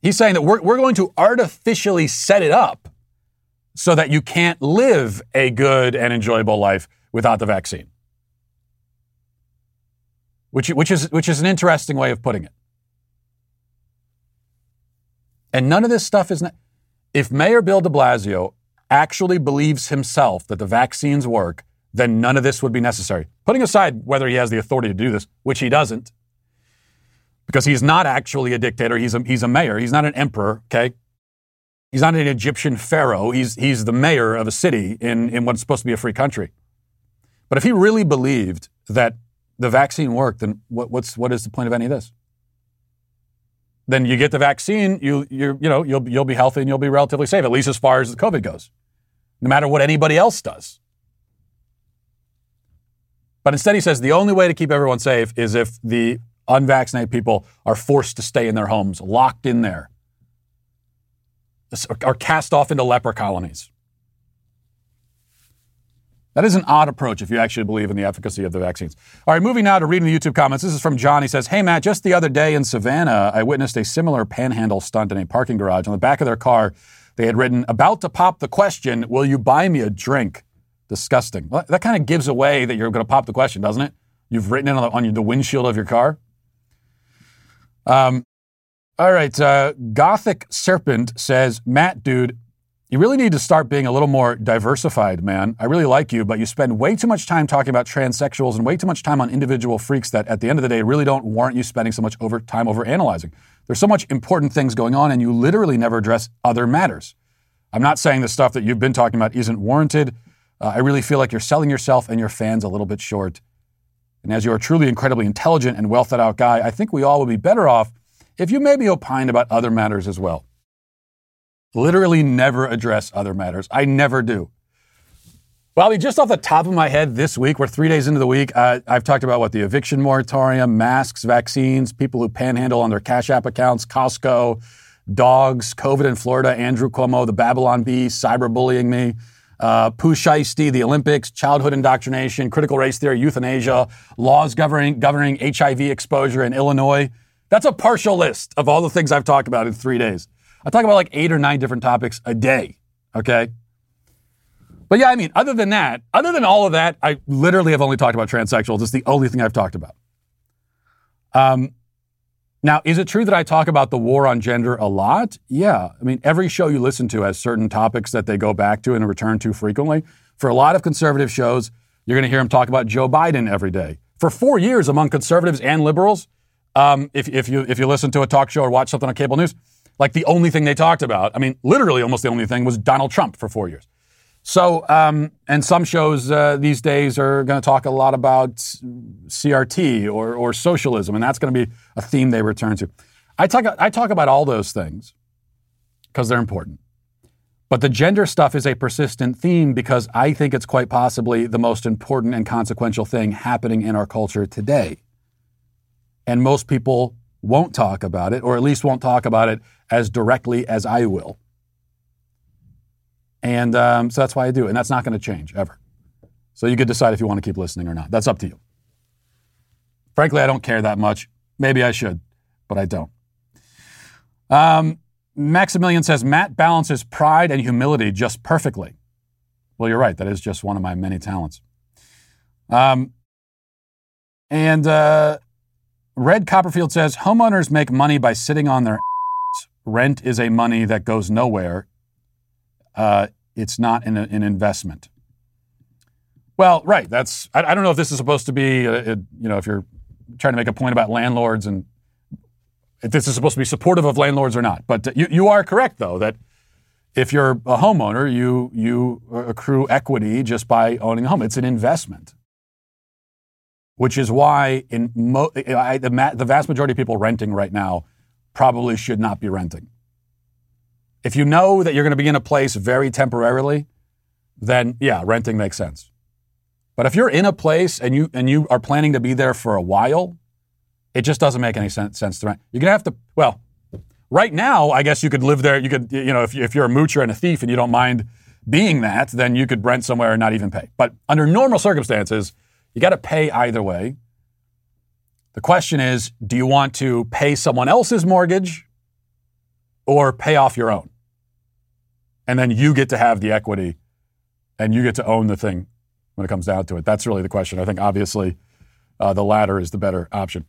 [SPEAKER 1] He's saying that we're, we're going to artificially set it up so that you can't live a good and enjoyable life without the vaccine. Which, which, is, which is an interesting way of putting it. And none of this stuff is. If Mayor Bill de Blasio actually believes himself that the vaccines work, then none of this would be necessary. Putting aside whether he has the authority to do this, which he doesn't, because he's not actually a dictator. He's a, he's a mayor. He's not an emperor, okay? He's not an Egyptian pharaoh. He's, he's the mayor of a city in, in what's supposed to be a free country. But if he really believed that the vaccine worked, then what, what's, what is the point of any of this? Then you get the vaccine, you, you, you know, you'll, you'll be healthy and you'll be relatively safe, at least as far as the COVID goes, no matter what anybody else does. But instead, he says the only way to keep everyone safe is if the unvaccinated people are forced to stay in their homes, locked in there, are cast off into leper colonies. That is an odd approach if you actually believe in the efficacy of the vaccines. All right, moving now to reading the YouTube comments. This is from John. He says, Hey, Matt, just the other day in Savannah, I witnessed a similar panhandle stunt in a parking garage. On the back of their car, they had written, About to pop the question, will you buy me a drink? Disgusting. Well, that kind of gives away that you're going to pop the question, doesn't it? You've written it on the, on the windshield of your car. Um, all right. Uh, Gothic Serpent says, Matt, dude, you really need to start being a little more diversified, man. I really like you, but you spend way too much time talking about transsexuals and way too much time on individual freaks that at the end of the day really don't warrant you spending so much over time over analyzing. There's so much important things going on, and you literally never address other matters. I'm not saying the stuff that you've been talking about isn't warranted. Uh, I really feel like you're selling yourself and your fans a little bit short. And as you're a truly incredibly intelligent and well thought out guy, I think we all would be better off if you maybe opined about other matters as well. Literally never address other matters. I never do. Mean, just off the top of my head, this week, we're three days into the week. Uh, I've talked about what the eviction moratorium, masks, vaccines, people who panhandle on their Cash App accounts, Costco, dogs, COVID in Florida, Andrew Cuomo, the Babylon Bee, cyberbullying me, uh, Pooh the Olympics, childhood indoctrination, critical race theory, euthanasia, laws governing, governing HIV exposure in Illinois. That's a partial list of all the things I've talked about in three days. I talk about like eight or nine different topics a day. Okay. But yeah, I mean, other than that, other than all of that, I literally have only talked about transsexuals. It's the only thing I've talked about. Um, now, is it true that I talk about the war on gender a lot? Yeah. I mean, every show you listen to has certain topics that they go back to and return to frequently. For a lot of conservative shows, you're going to hear them talk about Joe Biden every day. For four years, among conservatives and liberals, um, if, if, you, if you listen to a talk show or watch something on cable news, like the only thing they talked about, I mean, literally almost the only thing was Donald Trump for four years. So, um, and some shows uh, these days are going to talk a lot about CRT or, or socialism, and that's going to be a theme they return to. I talk, I talk about all those things because they're important. But the gender stuff is a persistent theme because I think it's quite possibly the most important and consequential thing happening in our culture today. And most people won't talk about it, or at least won't talk about it as directly as I will. And um, so that's why I do. It. And that's not going to change ever. So you could decide if you want to keep listening or not. That's up to you. Frankly, I don't care that much. Maybe I should, but I don't. Um, Maximilian says Matt balances pride and humility just perfectly. Well, you're right. That is just one of my many talents. Um, and uh, Red Copperfield says homeowners make money by sitting on their rent is a money that goes nowhere uh, it's not an, an, investment. Well, right. That's I, I, don't know if this is supposed to be a, a, you know if you're trying to make a point about landlords and if this is supposed to be supportive of landlords or not. But uh, you, you are correct though that if you're a homeowner, you you accrue equity just by owning a home. It's an investment, which is why in mo- I, the, ma- the vast majority of people renting right now probably should not be renting. If you know that you're going to be in a place very temporarily, then yeah, renting makes sense. But if you're in a place and you and you are planning to be there for a while, it just doesn't make any sense, sense to rent. You're going to have to well, right now, I guess you could live there. You could you know if if you're a moocher and a thief and you don't mind being that, then you could rent somewhere and not even pay. But under normal circumstances, you got to pay either way. The question is, do you want to pay someone else's mortgage or pay off your own? and then you get to have the equity and you get to own the thing when it comes down to it. That's really the question. I think obviously uh, the latter is the better option.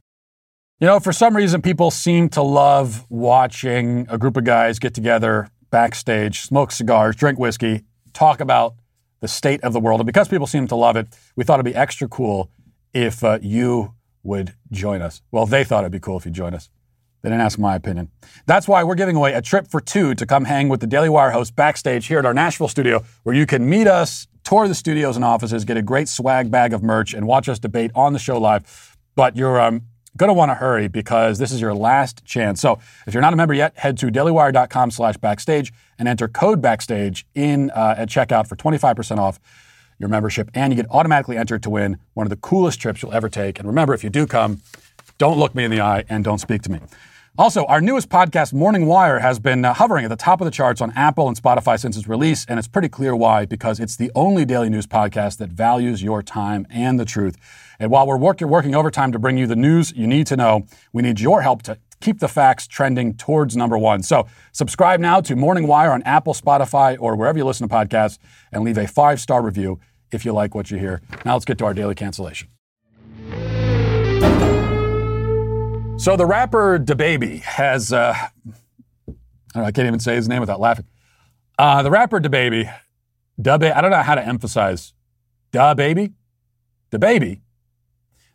[SPEAKER 1] You know, for some reason, people seem to love watching a group of guys get together backstage, smoke cigars, drink whiskey, talk about the state of the world. And because people seem to love it, we thought it'd be extra cool if uh, you would join us. Well, they thought it'd be cool if you join us. They didn't ask my opinion. That's why we're giving away a trip for two to come hang with the Daily Wire host backstage here at our Nashville studio, where you can meet us, tour the studios and offices, get a great swag bag of merch, and watch us debate on the show live. But you're um, going to want to hurry because this is your last chance. So if you're not a member yet, head to dailywire.com slash backstage and enter code backstage in uh, at checkout for 25% off your membership. And you get automatically entered to win one of the coolest trips you'll ever take. And remember, if you do come, don't look me in the eye and don't speak to me. Also, our newest podcast, Morning Wire, has been uh, hovering at the top of the charts on Apple and Spotify since its release, and it's pretty clear why, because it's the only daily news podcast that values your time and the truth. And while we're work- working overtime to bring you the news you need to know, we need your help to keep the facts trending towards number one. So subscribe now to Morning Wire on Apple, Spotify, or wherever you listen to podcasts, and leave a five star review if you like what you hear. Now let's get to our daily cancellation. So the rapper DaBaby has, uh, I, know, I, can't even say his name without laughing. Uh, the rapper DaBaby, DaBaby, I don't know how to emphasize DaBaby, DaBaby.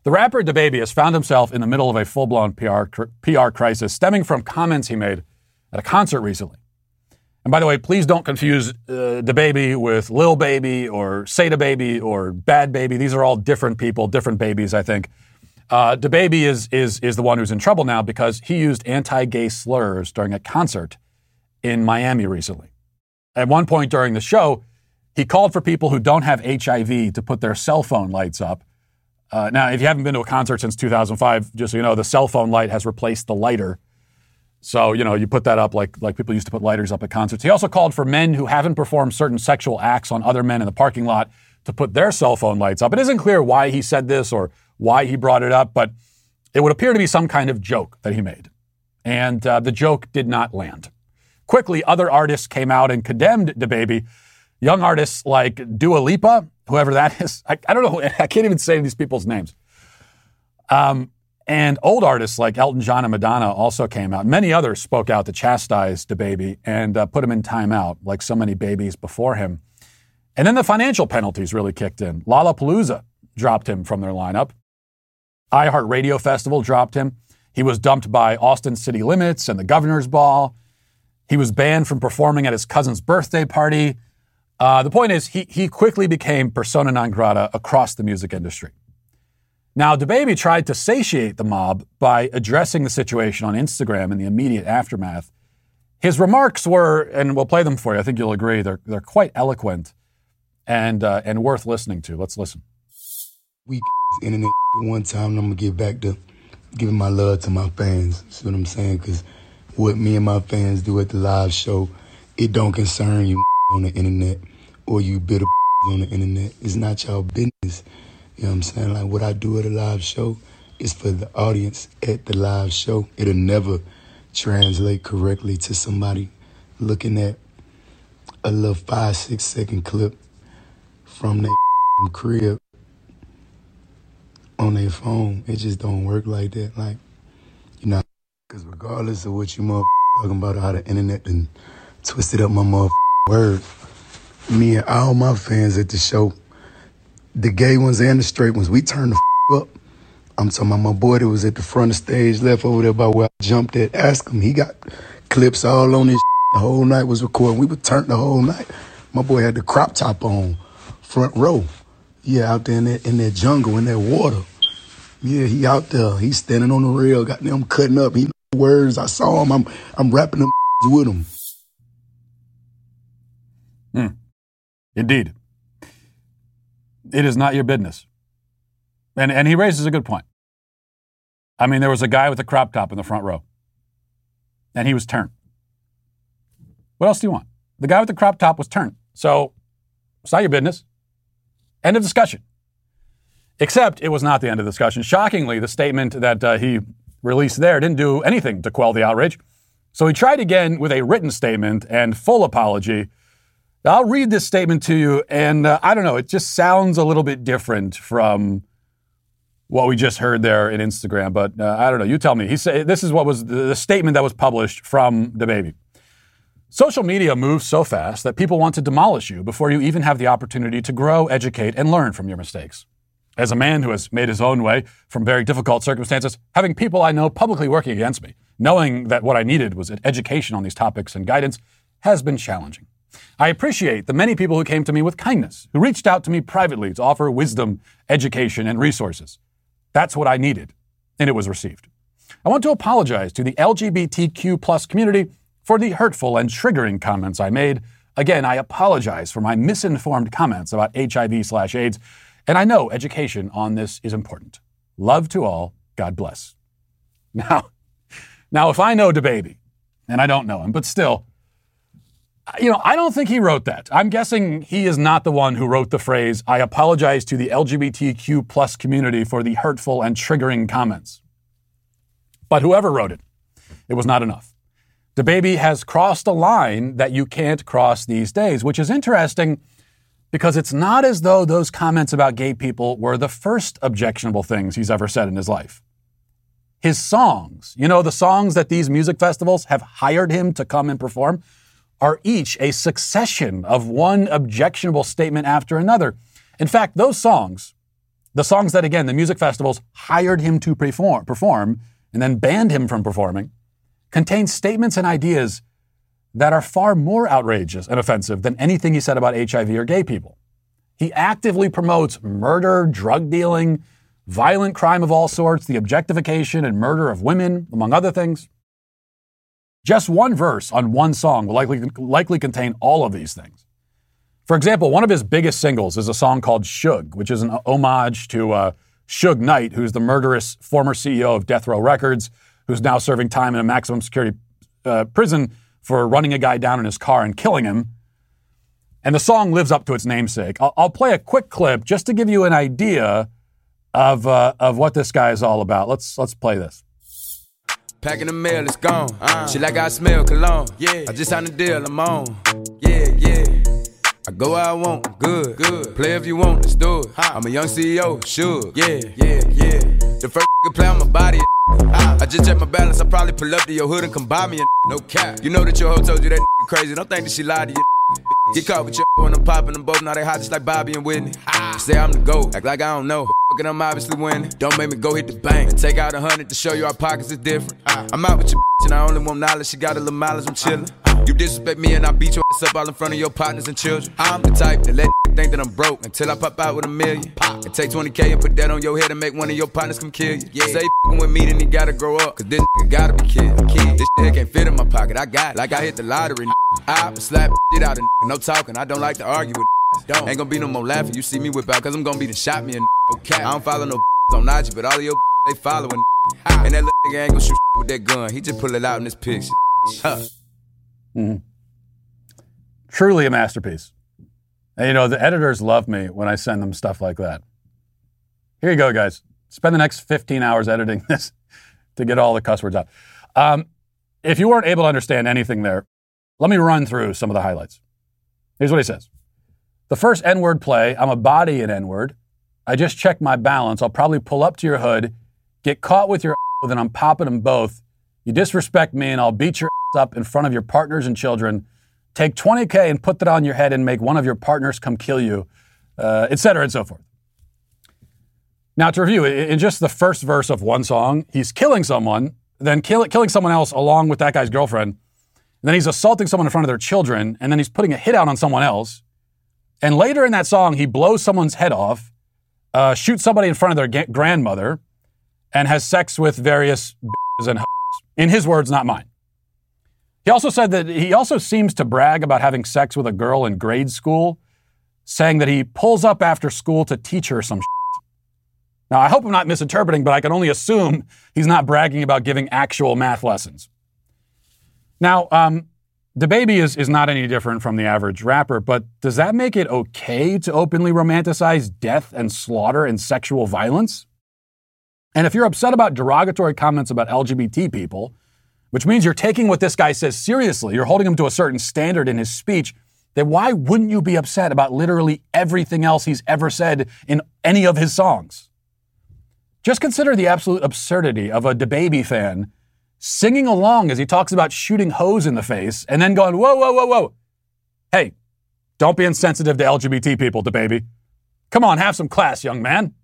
[SPEAKER 1] The rapper DaBaby has found himself in the middle of a full-blown PR, PR crisis stemming from comments he made at a concert recently. And by the way, please don't confuse uh, DaBaby with Lil Baby or Say Baby or Bad Baby. These are all different people, different babies, I think. Uh, DaBaby is, is, is the one who's in trouble now because he used anti gay slurs during a concert in Miami recently. At one point during the show, He called for people who don't have HIV to put their cell phone lights up. Uh, now, if you haven't been to a concert since 2005, just so you know, the cell phone light has replaced the lighter. So, you know, you put that up like, like people used to put lighters up at concerts. He also called for men who haven't performed certain sexual acts on other men in the parking lot to put their cell phone lights up. It isn't clear why he said this or why he brought it up, but it would appear to be some kind of joke that he made. And uh, the joke did not land. Quickly, other artists came out and condemned DaBaby. Young artists like Dua Lipa, whoever that is. I, I don't know. I can't even say these people's names. Um, and old artists like Elton John and Madonna also came out. Many others spoke out to chastise the baby and uh, put him in timeout, like so many babies before him. And then the financial penalties really kicked in. Lollapalooza dropped him from their lineup. iHeartRadio Festival dropped him. He was dumped by Austin City Limits and the Governor's Ball. He was banned from performing at his cousin's birthday party. Uh, the point is, he, he quickly became persona non grata across the music industry. Now, DaBaby tried to satiate the mob by addressing the situation on Instagram in the immediate aftermath. His remarks were, and we'll play them for you. I think you'll agree they're they're quite eloquent and uh, and worth listening to. Let's listen.
[SPEAKER 9] We internet one time. I'm gonna get back to giving my love to my fans. See what I'm saying? Because what me and my fans do at the live show, it don't concern you on the internet or you bitter on the internet. It's not your business. You know what I'm saying? Like what I do at a live show is for the audience at the live show. It'll never translate correctly to somebody looking at a little five, six second clip from their crib on their phone. It just don't work like that. Like, you know, because regardless of what you talking about, how the internet and twisted up my mother word, me and all my fans at the show the gay ones and the straight ones, we turned the f- up. I'm talking about my boy that was at the front of stage, left over there by where I jumped at. Ask him. He got clips all on his the whole night was recording. We were turned the whole night. My boy had the crop top on, front row. Yeah, out there in that in that jungle, in that water. Yeah, he out there. He's standing on the rail, got them cutting up. He know words. I saw him. I'm I'm rapping them with him.
[SPEAKER 1] Hmm. Indeed it is not your business. And, and he raises a good point. I mean, there was a guy with a crop top in the front row, and he was turned. What else do you want? The guy with the crop top was turned. So it's not your business. End of discussion. Except it was not the end of the discussion. Shockingly, the statement that uh, he released there didn't do anything to quell the outrage. So he tried again with a written statement and full apology I'll read this statement to you, and uh, I don't know, it just sounds a little bit different from what we just heard there in Instagram. But uh, I don't know. You tell me. He said this is what was the, the statement that was published from DaBaby. Social media moves so fast that people want to demolish you before you even have the opportunity to grow, educate, and learn from your mistakes. As a man who has made his own way from very difficult circumstances, having people I know publicly working against me, knowing that what I needed was education on these topics and guidance, has been challenging. I appreciate the many people who came to me with kindness, who reached out to me privately to offer wisdom, education, and resources. That's what I needed, and it was received. I want to apologize to the LGBTQ plus community for the hurtful and triggering comments I made. Again, I apologize for my misinformed comments about HIV slash AIDS, and I know education on this is important. Love to all. God bless. Now, now if I know DaBaby, and I don't know him, but still, you know, I don't think he wrote that. I'm guessing he is not the one who wrote the phrase, I apologize to the LGBTQ plus community for the hurtful and triggering comments. But whoever wrote it, it was not enough. DaBaby has crossed a line that you can't cross these days, which is interesting because it's not as though those comments about gay people were the first objectionable things he's ever said in his life. His songs, you know, the songs that these music festivals have hired him to come and perform, are each a succession of one objectionable statement after another. In fact, those songs, the songs that again the music festivals hired him to perform, perform and then banned him from performing, contain statements and ideas that are far more outrageous and offensive than anything he said about HIV or gay people. He actively promotes murder, drug dealing, violent crime of all sorts, the objectification and murder of women, among other things. Just one verse on one song will likely, likely contain all of these things. For example, one of his biggest singles is a song called Suge, which is an homage to uh, Suge Knight, who's the murderous former CEO of Death Row Records, who's now serving time in a maximum security uh, prison for running a guy down in his car and killing him. And the song lives up to its namesake. I'll, I'll play a quick clip just to give you an idea of, uh, of what this guy is all about. Let's, let's play this.
[SPEAKER 10] Packing the mail, it's gone. Uh, Shit like I smell cologne. Yeah. I just signed a deal, I'm on. Yeah, yeah. I go where I want, good, good. Play if you want, let's do it. I'm a young CEO, sure. Yeah, yeah, yeah. The first can play on my body. I just check my balance, I probably pull up to your hood and come buy me a no cap. You know that your hoe told you that crazy, don't think that she lied to you. Get caught with your when I'm popping them both, now they hot just like Bobby and Whitney. Say I'm the GOAT, act like I don't know. Fucking I'm obviously winning. Don't make me go hit the bank and take out a hundred to show you our pockets is different. Uh-huh. I'm out with your bitch and I only want knowledge. She got a little mileage, I'm chillin'. Uh-huh. You disrespect me and I beat your ass up all in front of your partners and children. I'm the type that let think that I'm broke until I pop out with a million. Pop. And take 20k and put that on your head and make one of your partners come kill you. Yeah. Say he with me, then he gotta grow up. Cause this gotta be killed. Kid. This shit can't fit in my pocket. I got it. Like I hit the lottery. I slap shit out of no talking. I don't like to argue with don't. Ain't gonna be no more laughing. You see me whip out, cause I'm gonna be the shot me and okay. I don't follow no on IG, but all of your they following. And that little nigga ain't gonna shoot with that gun. He just pull it out in this picture. Huh.
[SPEAKER 1] Mm-hmm. Truly a masterpiece. And you know, the editors love me when I send them stuff like that. Here you go, guys. Spend the next 15 hours editing this to get all the cuss words out. Um, if you weren't able to understand anything there, let me run through some of the highlights. Here's what he says The first N word play, I'm a body in N word. I just checked my balance. I'll probably pull up to your hood, get caught with your then I'm popping them both. You disrespect me, and I'll beat your up in front of your partners and children. Take 20K and put that on your head and make one of your partners come kill you, uh, et cetera, and so forth. Now, to review, in just the first verse of one song, he's killing someone, then kill, killing someone else along with that guy's girlfriend. then he's assaulting someone in front of their children, and then he's putting a hit out on someone else. And later in that song, he blows someone's head off, uh, shoots somebody in front of their grandmother, and has sex with various and in his words, not mine. He also said that he also seems to brag about having sex with a girl in grade school, saying that he pulls up after school to teach her some. Shit. Now, I hope I'm not misinterpreting, but I can only assume he's not bragging about giving actual math lessons. Now, um, DaBaby is, is not any different from the average rapper, but does that make it okay to openly romanticize death and slaughter and sexual violence? And if you're upset about derogatory comments about LGBT people, which means you're taking what this guy says seriously, you're holding him to a certain standard in his speech, then why wouldn't you be upset about literally everything else he's ever said in any of his songs? Just consider the absolute absurdity of a DaBaby fan singing along as he talks about shooting hoes in the face and then going, whoa, whoa, whoa, whoa. Hey, don't be insensitive to LGBT people, DaBaby. Come on, have some class, young man.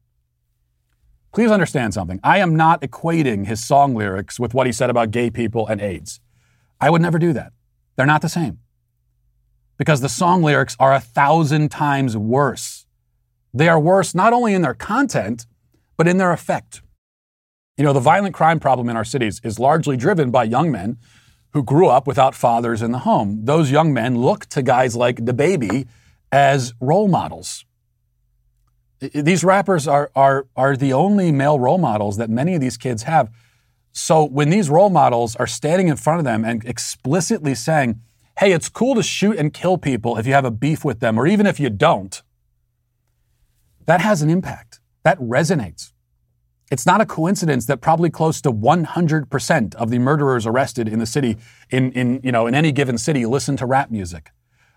[SPEAKER 1] Please understand something. I am not equating his song lyrics with what he said about gay people and AIDS. I would never do that. They're not the same. Because the song lyrics are a thousand times worse. They are worse not only in their content, but in their effect. You know, the violent crime problem in our cities is largely driven by young men who grew up without fathers in the home. Those young men look to guys like DaBaby as role models. These rappers are, are, are the only male role models that many of these kids have. So when these role models are standing in front of them and explicitly saying, hey, it's cool to shoot and kill people if you have a beef with them, or even if you don't, that has an impact. That resonates. It's not a coincidence that probably close to 100% of the murderers arrested in the city, in, in, you know, in any given city, listen to rap music.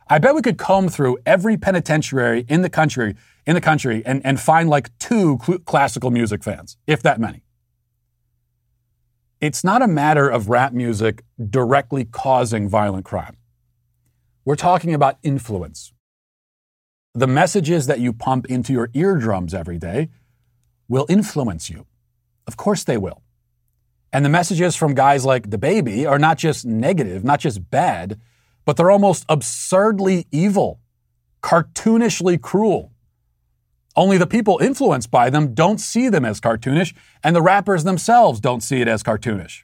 [SPEAKER 1] I bet we could comb through every penitentiary in the country in the country and, and find like two cl- classical music fans, if that many. It's not a matter of rap music directly causing violent crime. We're talking about influence. The messages that you pump into your eardrums every day will influence you. Of course they will. And the messages from guys like DaBaby are not just negative, not just bad, but they're almost absurdly evil, cartoonishly cruel. Only the people influenced by them don't see them as cartoonish, and the rappers themselves don't see it as cartoonish.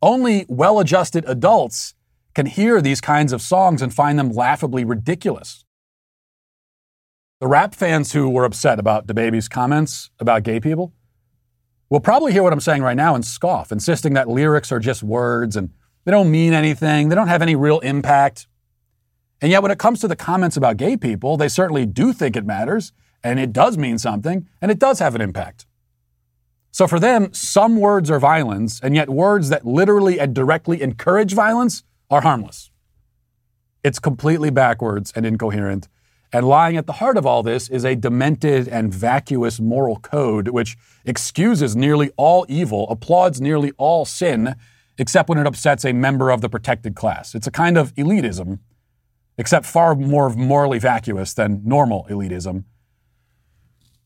[SPEAKER 1] Only well adjusted adults can hear these kinds of songs and find them laughably ridiculous. The rap fans who were upset about DaBaby's comments about gay people will probably hear what I'm saying right now and scoff, insisting that lyrics are just words and they don't mean anything, they don't have any real impact. And yet, when it comes to the comments about gay people, they certainly do think it matters, and it does mean something, and it does have an impact. So for them, some words are violence, and yet words that literally and directly encourage violence are harmless. It's completely backwards and incoherent. And lying at the heart of all this is a demented and vacuous moral code which excuses nearly all evil, applauds nearly all sin, except when it upsets a member of the protected class. It's a kind of elitism, except far more morally vacuous than normal elitism.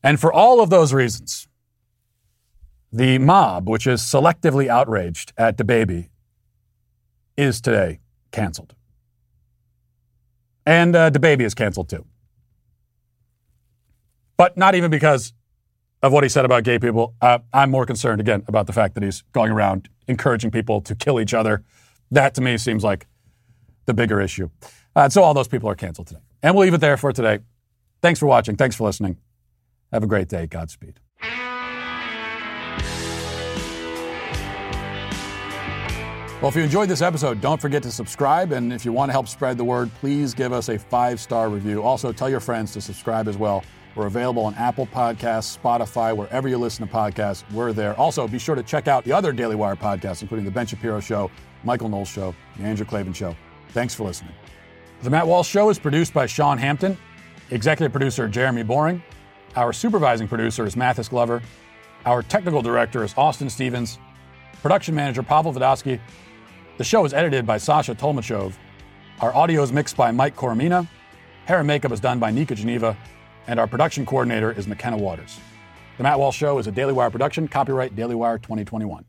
[SPEAKER 1] And for all of those reasons, the mob, which is selectively outraged at DaBaby, is today canceled. And uh, DaBaby is canceled too. But not even because of what he said about gay people. Uh, I'm more concerned, again, about the fact that he's going around encouraging people to kill each other. That to me seems like the bigger issue. Uh, so all those people are canceled today. And we'll leave it there for today. Thanks for watching. Thanks for listening. Have a great day. Godspeed. Well, if you enjoyed this episode, don't forget to subscribe. And if you want to help spread the word, please give us a five star review. Also, tell your friends to subscribe as well. We're available on Apple Podcasts, Spotify, wherever you listen to podcasts. We're there. Also, be sure to check out the other Daily Wire podcasts, including The Ben Shapiro Show, Michael Knowles Show, The Andrew Klavan Show. Thanks for listening. The Matt Walsh Show is produced by Sean Hampton, executive producer Jeremy Boring. Our supervising producer is Mathis Glover. Our technical director is Austin Stevens. Production manager Pavel Vodosky. The show is edited by Sasha Tolmachov. Our audio is mixed by Mike Coromina. Hair and makeup is done by Nika Geneva. And our production coordinator is McKenna Waters. The Matt Walsh Show is a Daily Wire production, copyright Daily Wire 2021.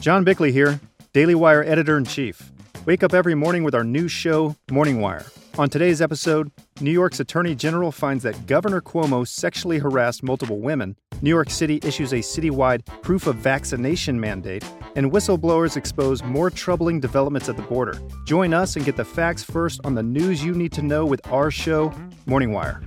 [SPEAKER 11] John Bickley here, Daily Wire editor in chief. Wake up every morning with our new show, Morning Wire. On today's episode, New York's Attorney General finds that Governor Cuomo sexually harassed multiple women, New York City issues a citywide proof of vaccination mandate, and whistleblowers expose more troubling developments at the border. Join us and get the facts first on the news you need to know with our show, Morning Wire.